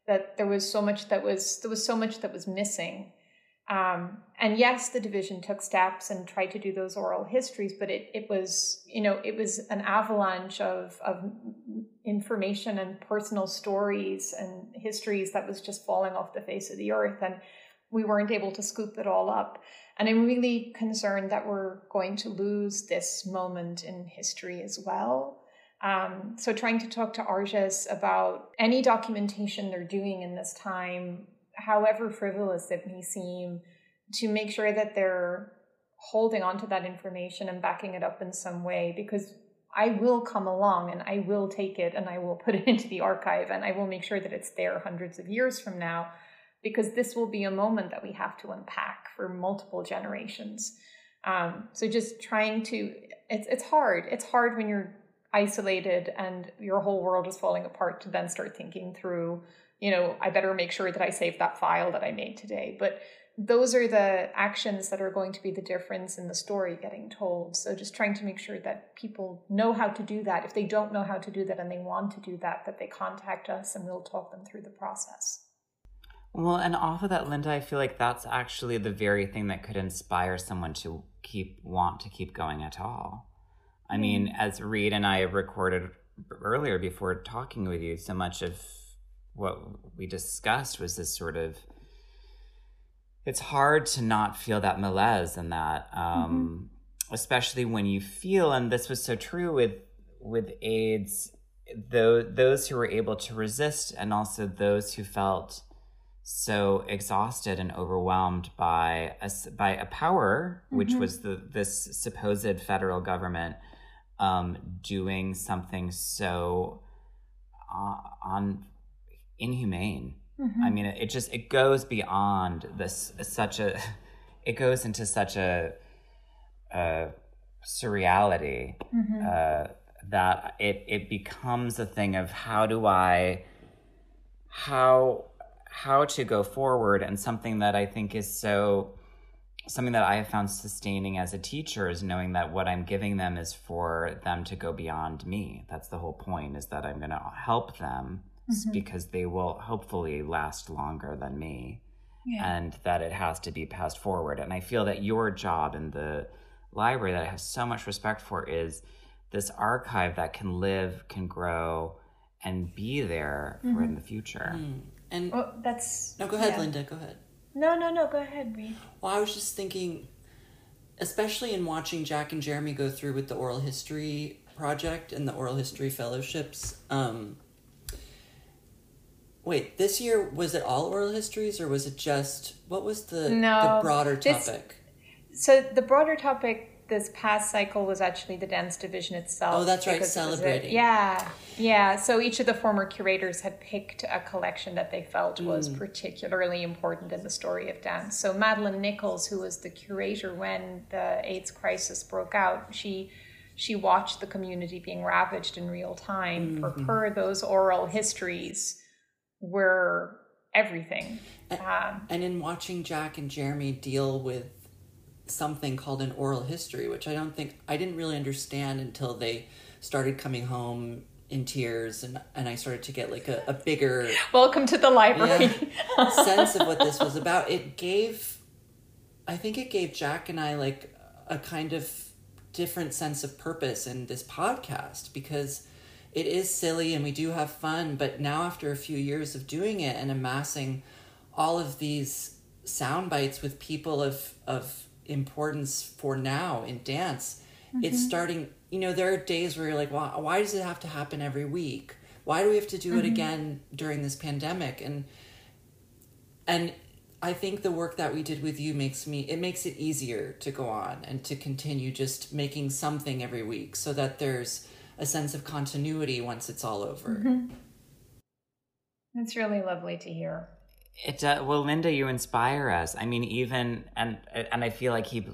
that there was so much that was there was so much that was missing. Um, and yes, the division took steps and tried to do those oral histories, but it, it was, you know, it was an avalanche of, of information and personal stories and histories that was just falling off the face of the earth. And we weren't able to scoop it all up. And I'm really concerned that we're going to lose this moment in history as well. Um, so trying to talk to ARJIS about any documentation they're doing in this time however frivolous it may seem, to make sure that they're holding on to that information and backing it up in some way because I will come along and I will take it and I will put it into the archive and I will make sure that it's there hundreds of years from now because this will be a moment that we have to unpack for multiple generations. Um, so just trying to, it's it's hard. It's hard when you're isolated and your whole world is falling apart to then start thinking through you know, I better make sure that I save that file that I made today. But those are the actions that are going to be the difference in the story getting told. So just trying to make sure that people know how to do that. If they don't know how to do that and they want to do that, that they contact us and we'll talk them through the process. Well, and off of that, Linda, I feel like that's actually the very thing that could inspire someone to keep want to keep going at all. I mm-hmm. mean, as Reed and I recorded earlier before talking with you, so much of what we discussed was this sort of it's hard to not feel that malaise and that um, mm-hmm. especially when you feel and this was so true with with aids those those who were able to resist and also those who felt so exhausted and overwhelmed by a, by a power mm-hmm. which was the this supposed federal government um, doing something so uh, on inhumane. Mm-hmm. I mean, it, it, just it goes beyond this such a it goes into such a, a surreality mm-hmm. uh, that it it becomes a thing of how do I how how to go forward and something that I think is so something that I have found sustaining as a teacher is knowing that what I'm giving them is for them to go beyond me. That's the whole point is that I'm going to help them Mhm. because they will hopefully last longer than me Yeah. and that it has to be passed forward. And I feel that your job in the library that I have so much respect for is this archive that can live, can grow, and be there for in the future. Mm. And Well, that's no, go ahead, yeah. Linda. Go ahead. No, no, no. Go ahead, Reed. Well, I was just thinking, especially in watching Jack and Jeremy go through with the oral history project and the oral history fellowships. Um, wait, this year was it all oral histories or was it just what was the No, the broader this- topic? So the broader topic this past cycle was actually the dance division itself. Oh, that's right, was a- celebrating. yeah, yeah. So each of the former curators had picked a collection that they felt was Mm. particularly important in the story of dance. So Madeleine Nichols, who was the curator when the AIDS crisis broke out, she she watched the community being ravaged in real time. Mm-hmm. For her, those oral histories were everything. Um, And in watching Jack and Jeremy deal with something called an oral history, which I don't think I didn't really understand until they started coming home in tears and, and I started to get like a, a bigger welcome to the library. sense of what this was about. It gave I think it gave Jack and I like a kind of different sense of purpose in this podcast because it is silly and we do have fun, but now after a few years of doing it and amassing all of these sound bites with people of of importance for now in dance, it's mm-hmm. starting. You know, there are days where you're like, why, why does it have to happen every week? Why do we have to do it mm-hmm. again during this pandemic? And and I think the work that we did with you makes me it makes it easier to go on and to continue just making something every week so that there's a sense of continuity once it's all over. It's really lovely to hear. It uh, well, Linda, you inspire us. I mean, even and and I feel like keep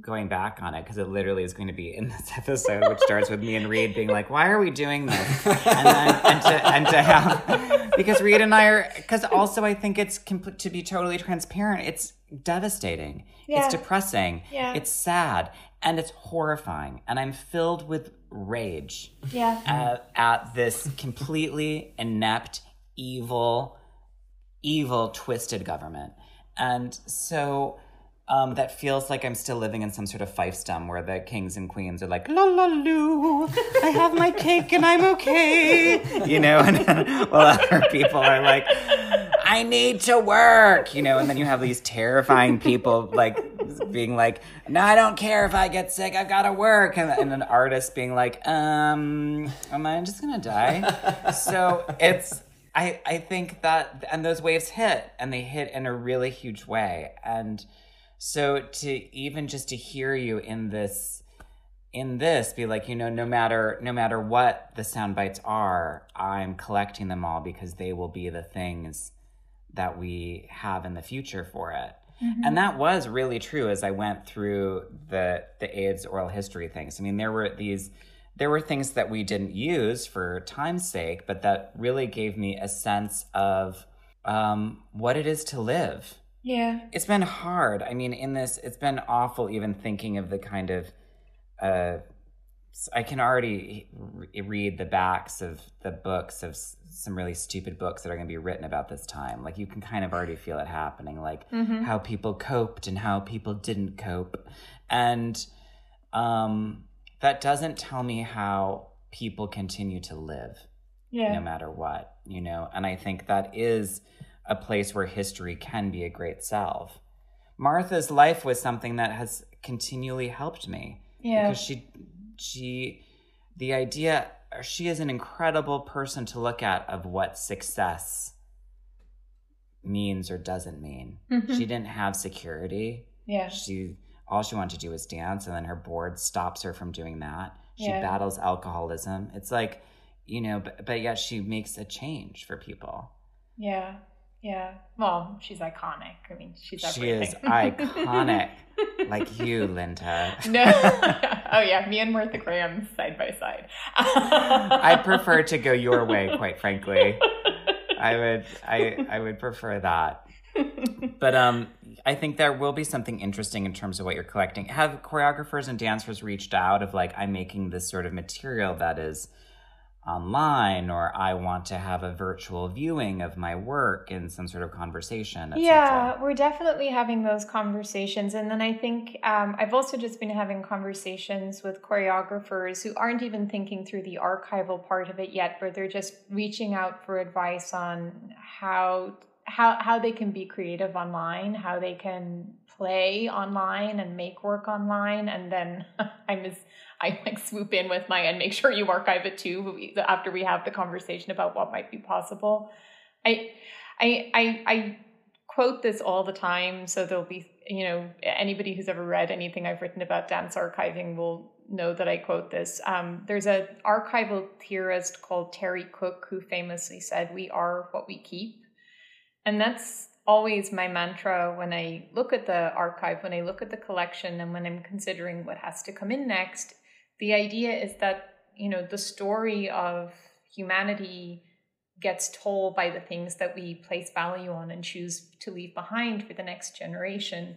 going back on it because it literally is going to be in this episode, which starts with me and Reed being like, "Why are we doing this?" And then and to and to have because Reed and I are because also I think it's compl- to be totally transparent. It's devastating. Yeah. It's depressing. Yeah. It's sad and it's horrifying, and I'm filled with rage Yeah. at, at this completely inept, evil, evil, twisted government. And so um, that feels like I'm still living in some sort of fiefdom where the kings and queens are like, la la loo, I have my cake and I'm okay. You know, and while other people are like, I need to work, you know, and then you have these terrifying people like being like, no, I don't care if I get sick, I've got to work. And, and an artist being like, um, am I just going to die? so it's, I, I think that, and those waves hit and they hit in a really huge way. And so to even just to hear you in this, in this be like you know no matter no matter what the sound bites are i'm collecting them all because they will be the things that we have in the future for it and that was really true as i went through the the aids oral history things i mean there were these there were things that we didn't use for time's sake but that really gave me a sense of um, what it is to live Yeah. it's been hard. I mean, in this, it's been awful even thinking of the kind of. Uh, I can already re- read the backs of the books of some really stupid books that are going to be written about this time. Like you can kind of already feel it happening, like how people coped and how people didn't cope, and um, that doesn't tell me how people continue to live Yeah. no matter what, you know? And I think that is a place where history can be a great salve. Martha's life was something that has continually helped me Yeah. because she she the idea she is an incredible person to look at of what success means or doesn't mean. Mhm. She didn't have security Yeah. she all she wanted to do was dance and then her board stops her from doing that she Yeah. battles alcoholism it's like you know but, but yet she makes a change for people Yeah. Yeah. Well, she's iconic. I mean, she's she everything. is iconic like you linda no. oh yeah, me and Martha Graham side by side. i prefer to go your way quite frankly I would I I would prefer that. but um I think there will be something interesting in terms of what you're collecting. Have choreographers and dancers reached out of like I'm making this sort of material that is online or I want to have a virtual viewing of my work in some sort of conversation. Yeah, we're definitely having those conversations. And then I think um, I've also just been having conversations with choreographers who aren't even thinking through the archival part of it yet, but they're just reaching out for advice on how how how they can be creative online, how they can play online and make work online. And then I miss I like swoop in with my and make sure you archive it too after we have the conversation about what might be possible. I I I I quote this all the time so there'll be you know anybody who's ever read anything I've written about dance archiving will know that I quote this. Um, there's an archival theorist called Terry Cook who famously said, "We are what we keep," and that's always my mantra when I look at the archive, when I look at the collection, and when I'm considering what has to come in next. The idea is that you know the story of humanity gets told by the things that we place value on and choose to leave behind for the next generation.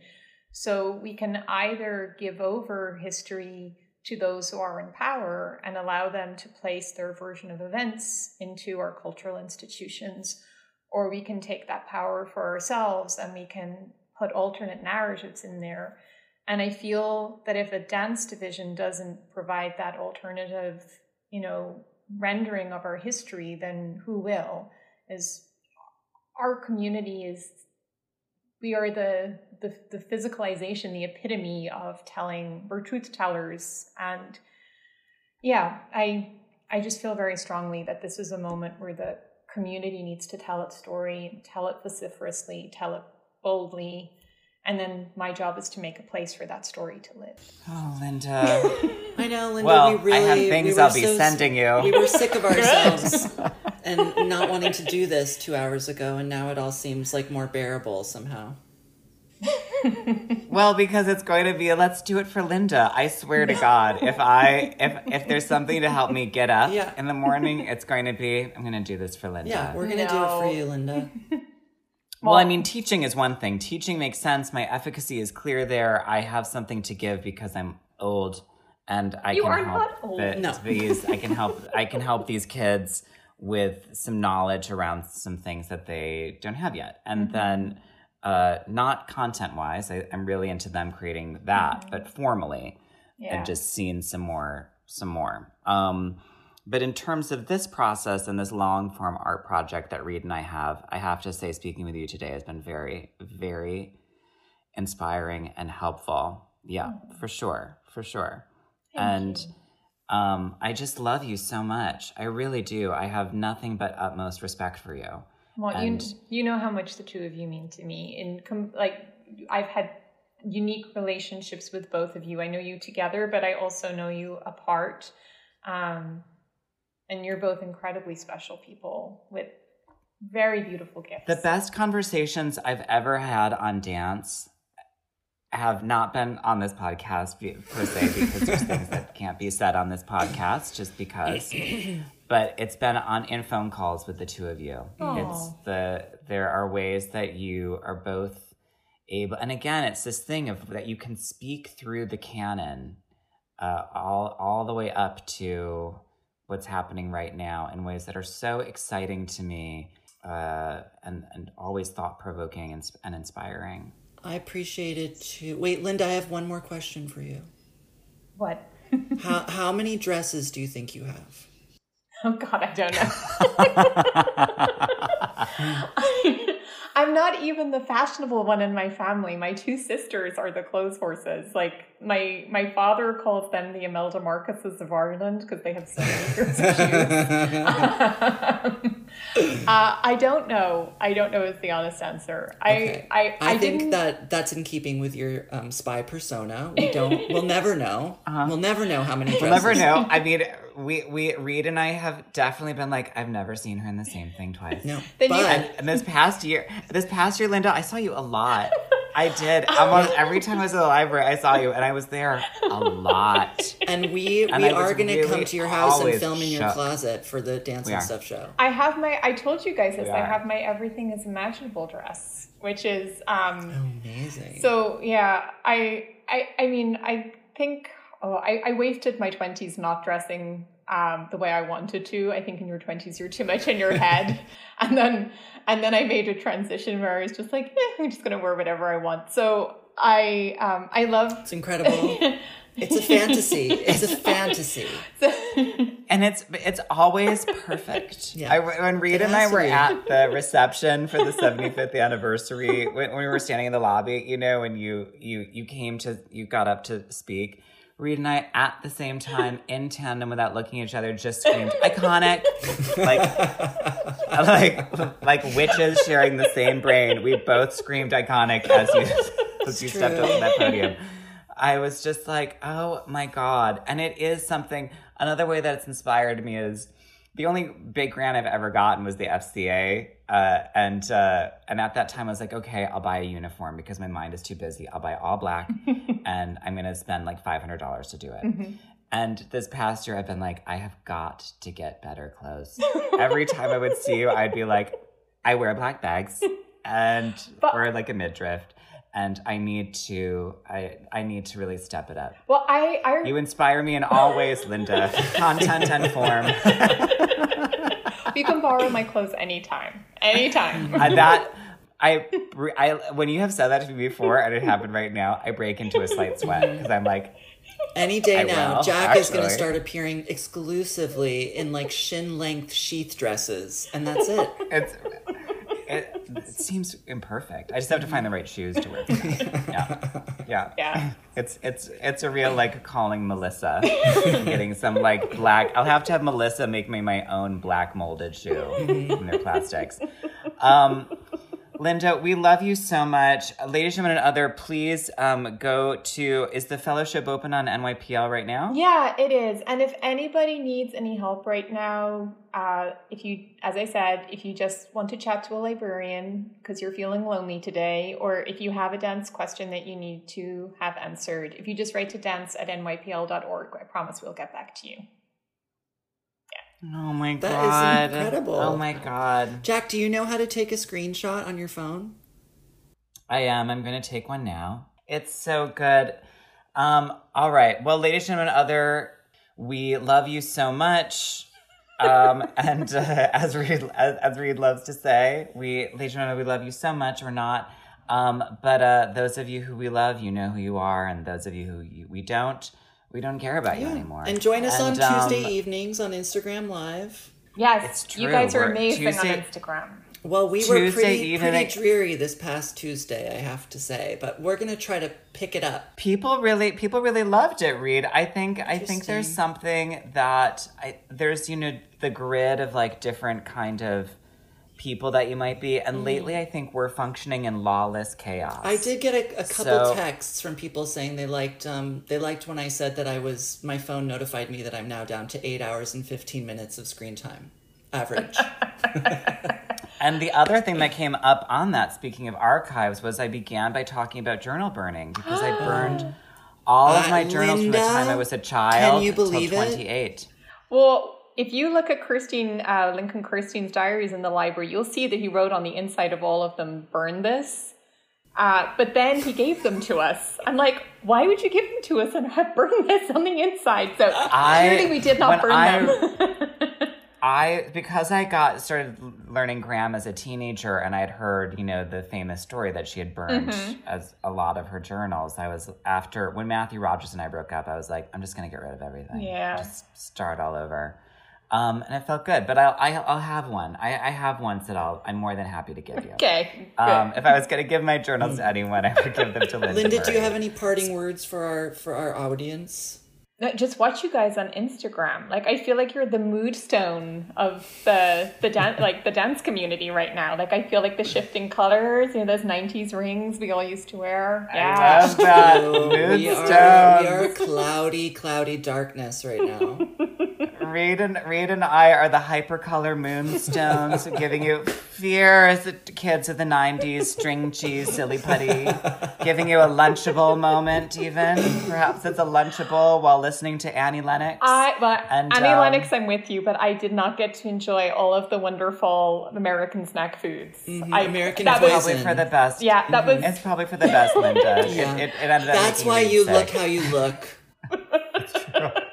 So we can either give over history to those who are in power and allow them to place their version of events into our cultural institutions, or we can take that power for ourselves and we can put alternate narratives in there. And I feel that if a dance division doesn't provide that alternative, you know, rendering of our history, then who will? Is our community is we are the, the the physicalization, the epitome of telling we're truth tellers. And yeah, I I just feel very strongly that this is a moment where the community needs to tell its story, tell it vociferously, tell it boldly. And then my job is to make a place for that story to live. Oh, Linda. I know, Linda. Well, we really, I have we things were I'll be so- sending you. We were sick of ourselves and not wanting to do this two hours ago, and now it all seems like more bearable somehow. Well, because it's going to be a let's do it for Linda. I swear to God, if I if if there's something to help me get up Yeah. in the morning, it's going to be I'm going to do this for Linda. Yeah, we're gonna do it for you, Linda. Well, I mean, teaching is one thing. Teaching makes sense. My efficacy is clear there. I have something to give because I'm old, and I You can are help not old. the- No. these. I can help. I can help these kids with some knowledge around some things that they don't have yet, and Mm-hmm. then. Uh, not content wise, I'm really into them creating that, but formally, Mm-hmm. Yeah. and just seeing some more some more um but in terms of this process and this long form art project that reed and i have i have to say speaking with you today has been very very inspiring and helpful yeah for sure for sure and um i just love you so much i really do i have nothing but utmost respect for you Well, And- you you know how much the two of you mean to me. In com- like, I've had unique relationships with both of you. I know you together, but I also know you apart. Um, and you're both incredibly special people with very beautiful gifts. The best conversations I've ever had on dance have not been on this podcast per se because there's things that can't be said on this podcast just because. But it's been on in phone calls with the two of you. It's the there are ways that you are both able, and again, it's this thing of that you can speak through the canon, uh, all all the way up to what's happening right now in ways that are so exciting to me uh, and and always thought provoking and, and inspiring. I appreciate it too. Wait, Linda, I have one more question for you. what? How how many dresses do you think you have? Oh God, I don't know. I'm not even the fashionable one in my family. My two sisters are the clothes horses. Like my my father calls them the Imelda Marcoses of Ireland because they have so many pairs of shoes. uh, I don't know. I don't know is the honest answer. Okay. I I, I, I think didn't- that that's in keeping with your um, spy persona. We don't. we'll never know. We'll never know how many. Dresses. We'll never know. I mean, we we Reed and I have definitely been like, I've never seen her in the same thing twice. No, Then you- but And, and this past year, this past year, Linda, I saw you a lot. I did. Almost every time I was at the library, I saw you, and I was there a lot. And we And we are going to really come to your house and film in your shook. closet for the Dance and. Stuff show. I have my. I told you guys this. I have my everything is imaginable dress, which is um. Amazing. So yeah, I I I mean I think oh I, I wasted my twenties not dressing um the way I wanted to. I think in your twenties you're too much in your head, and then and then I made a transition where I was just like, eh, I'm just gonna wear whatever I want. So I um I love. it's incredible. it's a fantasy. It's a fantasy. And it's it's always perfect. Yeah. I, when Reed and I were at the reception for the 75th anniversary, when, when we were standing in the lobby, you know, and you you you came to you got up to speak. Reed and I, at the same time, in tandem, without looking at each other, just screamed "iconic," like like like witches sharing the same brain. We both screamed "iconic" as you as you stepped up to that podium. I was just like, oh my God. And it is something, another way that it's inspired me is the only big grant I've ever gotten was the FCA. Uh, and, uh, and at that time I was like, okay, I'll buy a uniform because my mind is too busy. I'll buy all black and I'm going to spend like $500 to do it. And this past year I've been like, I have got to get better clothes. Every time I would see you, I'd be like, I wear black bags and But- wear like a midriff. And I need to, I, I need to really step it up. Well, I I You inspire me in all ways, Linda. Content and form. You can borrow my clothes anytime, anytime. And that I, I when you have said that to me before, and it happened right now, I break into a slight sweat because I'm like, Any day I now, will, Jack is going to start appearing exclusively in like shin length sheath dresses, and that's it. it's. It, it seems imperfect. I just have to find the right shoes to wear. Yeah, yeah, Yeah. It's it's it's a real like calling Melissa, getting some like black. I'll have to have Melissa make me my own black molded shoe from their plastics. Um, Linda, we love you so much. Ladies, gentlemen, and other, please um, go to. Is the fellowship open on NYPL right now? Yeah, it is. And if anybody needs any help right now, uh, if you, as I said, if you just want to chat to a librarian because you're feeling lonely today, or if you have a dance question that you need to have answered, if you just write to dance at nypl.org, I promise we'll get back to you. Oh my That god! That is incredible. Oh my god! Jack, do you know how to take a screenshot on your phone? I am. I'm going to take one now. It's so good. Um, all right. Well, ladies and gentlemen, other, we love you so much. Um, and uh, as Reed as, as Reed loves to say, we, ladies and gentlemen, we love you so much. We're not. Um, but uh, those of you who we love, you know who you are, and those of you who you, we don't, we don't care about you anymore. And join us And, on um, Tuesday evenings on Instagram Live. Yes, It's you guys are We're- amazing Tuesday- on Instagram. Well, we were pretty, evening- pretty dreary this past Tuesday, I have to say, but we're going to try to pick it up. people really people really loved it reed i think i think there's something that I, there's you know the grid of like different kind of people that you might be and lately i think we're functioning in lawless chaos I did get a, a couple So- texts from people saying they liked um, they liked when I said that I was my phone notified me that I'm now down to eight hours and fifteen minutes of screen time average. and the other thing that came up on that speaking of archives was i began by talking about journal burning because i burned all of Uh, my journals from the time i was a child you till believe it? 28 Well, if you look at Kirstein, uh, Lincoln Kirstein's diaries in the library, you'll see that he wrote on the inside of all of them, burn this. Uh, but then he gave them to us. I'm like, why would you give them to us and have burn this on the inside? So I- clearly we did not burn I- them. I because I got started learning Graham as a teenager, and I had heard you know the famous story that she had burned Mm-hmm. as a lot of her journals. I was after when Matthew Rogers and I broke up. I was like, I'm just gonna get rid of everything. Yeah. just start all over. Um, and it felt good, but I'll I, I'll have one. I, I have ones that I'll I'm more than happy to give you. okay. Um, if I was gonna give my journals to anyone, I would give them to Linda. Linda, do you have any parting words for our for our audience? No, just watch you guys on Instagram. Like I feel like you're the mood stone of the the dance like the dance community right now. Like I feel like the shifting colors, you know, those '90s rings we all used to wear. I Yeah. love that mood we are we are cloudy, cloudy darkness right now. Reed and Reed and I are the hypercolor moonstones, giving you fierce kids of the '90s, string cheese, silly putty, giving you a lunchable moment. Even perhaps it's a lunchable while listening to Annie Lennox. I, but And, Annie um, Lennox, I'm with you, but I did not get to enjoy all of the wonderful American snack foods. Mm-hmm. I, American that was, probably for the best. Yeah, that was. It's probably for the best, Linda. Yeah. It, it, ended That's making why you sick. look how you look.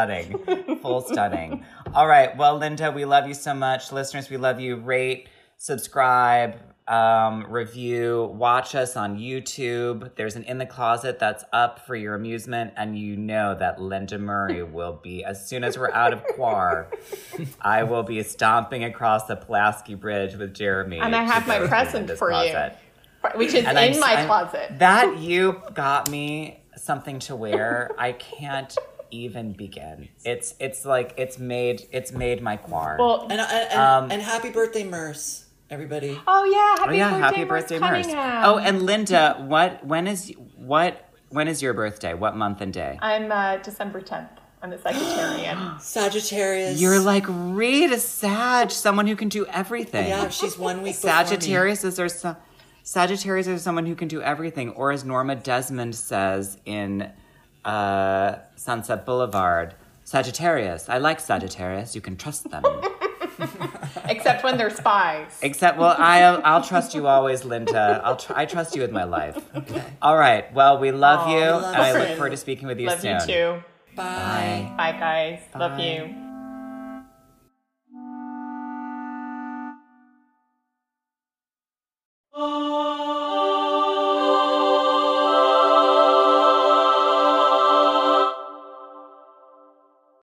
stunning, full stunning. All right, well, Linda, we love you so much. Listeners, we love you. Rate, subscribe, um, review, watch us on YouTube. There's an In the Closet that's up for your amusement, and you know that Linda Murray will be as soon as we're out of Quar. I will be stomping across the Pulaski Bridge with Jeremy, And I have my present for you. Closet. which is And in I'm- my I'm- closet. That you got me something to wear. I can't even begin. It's it's like it's made it's made my quar. Well, And, and, and, Um, and happy birthday, Merce, everybody. oh yeah, happy oh yeah, birthday, happy Merce birthday, Merce. Cunningham. Oh, and Linda, what when is what when is your birthday? What month and day? I'm uh, December 10th. I'm a Sagittarian. Sagittarius. You're like Rita Sag, someone who can do everything. yeah, she's one week before me. Sagittarius is there some Sagittarius is someone who can do everything, or as Norma Desmond says in uh, Sunset Boulevard, Sagittarius. I like Sagittarius. You can trust them. Except when they're spies. Except, well, I'll I'll trust you always, Linda. I'll tr- I trust you with my life. Okay. All right. Well, we love Aw, you, we love and I look forward to speaking with you Love soon. you too. Bye. Bye guys. Love you.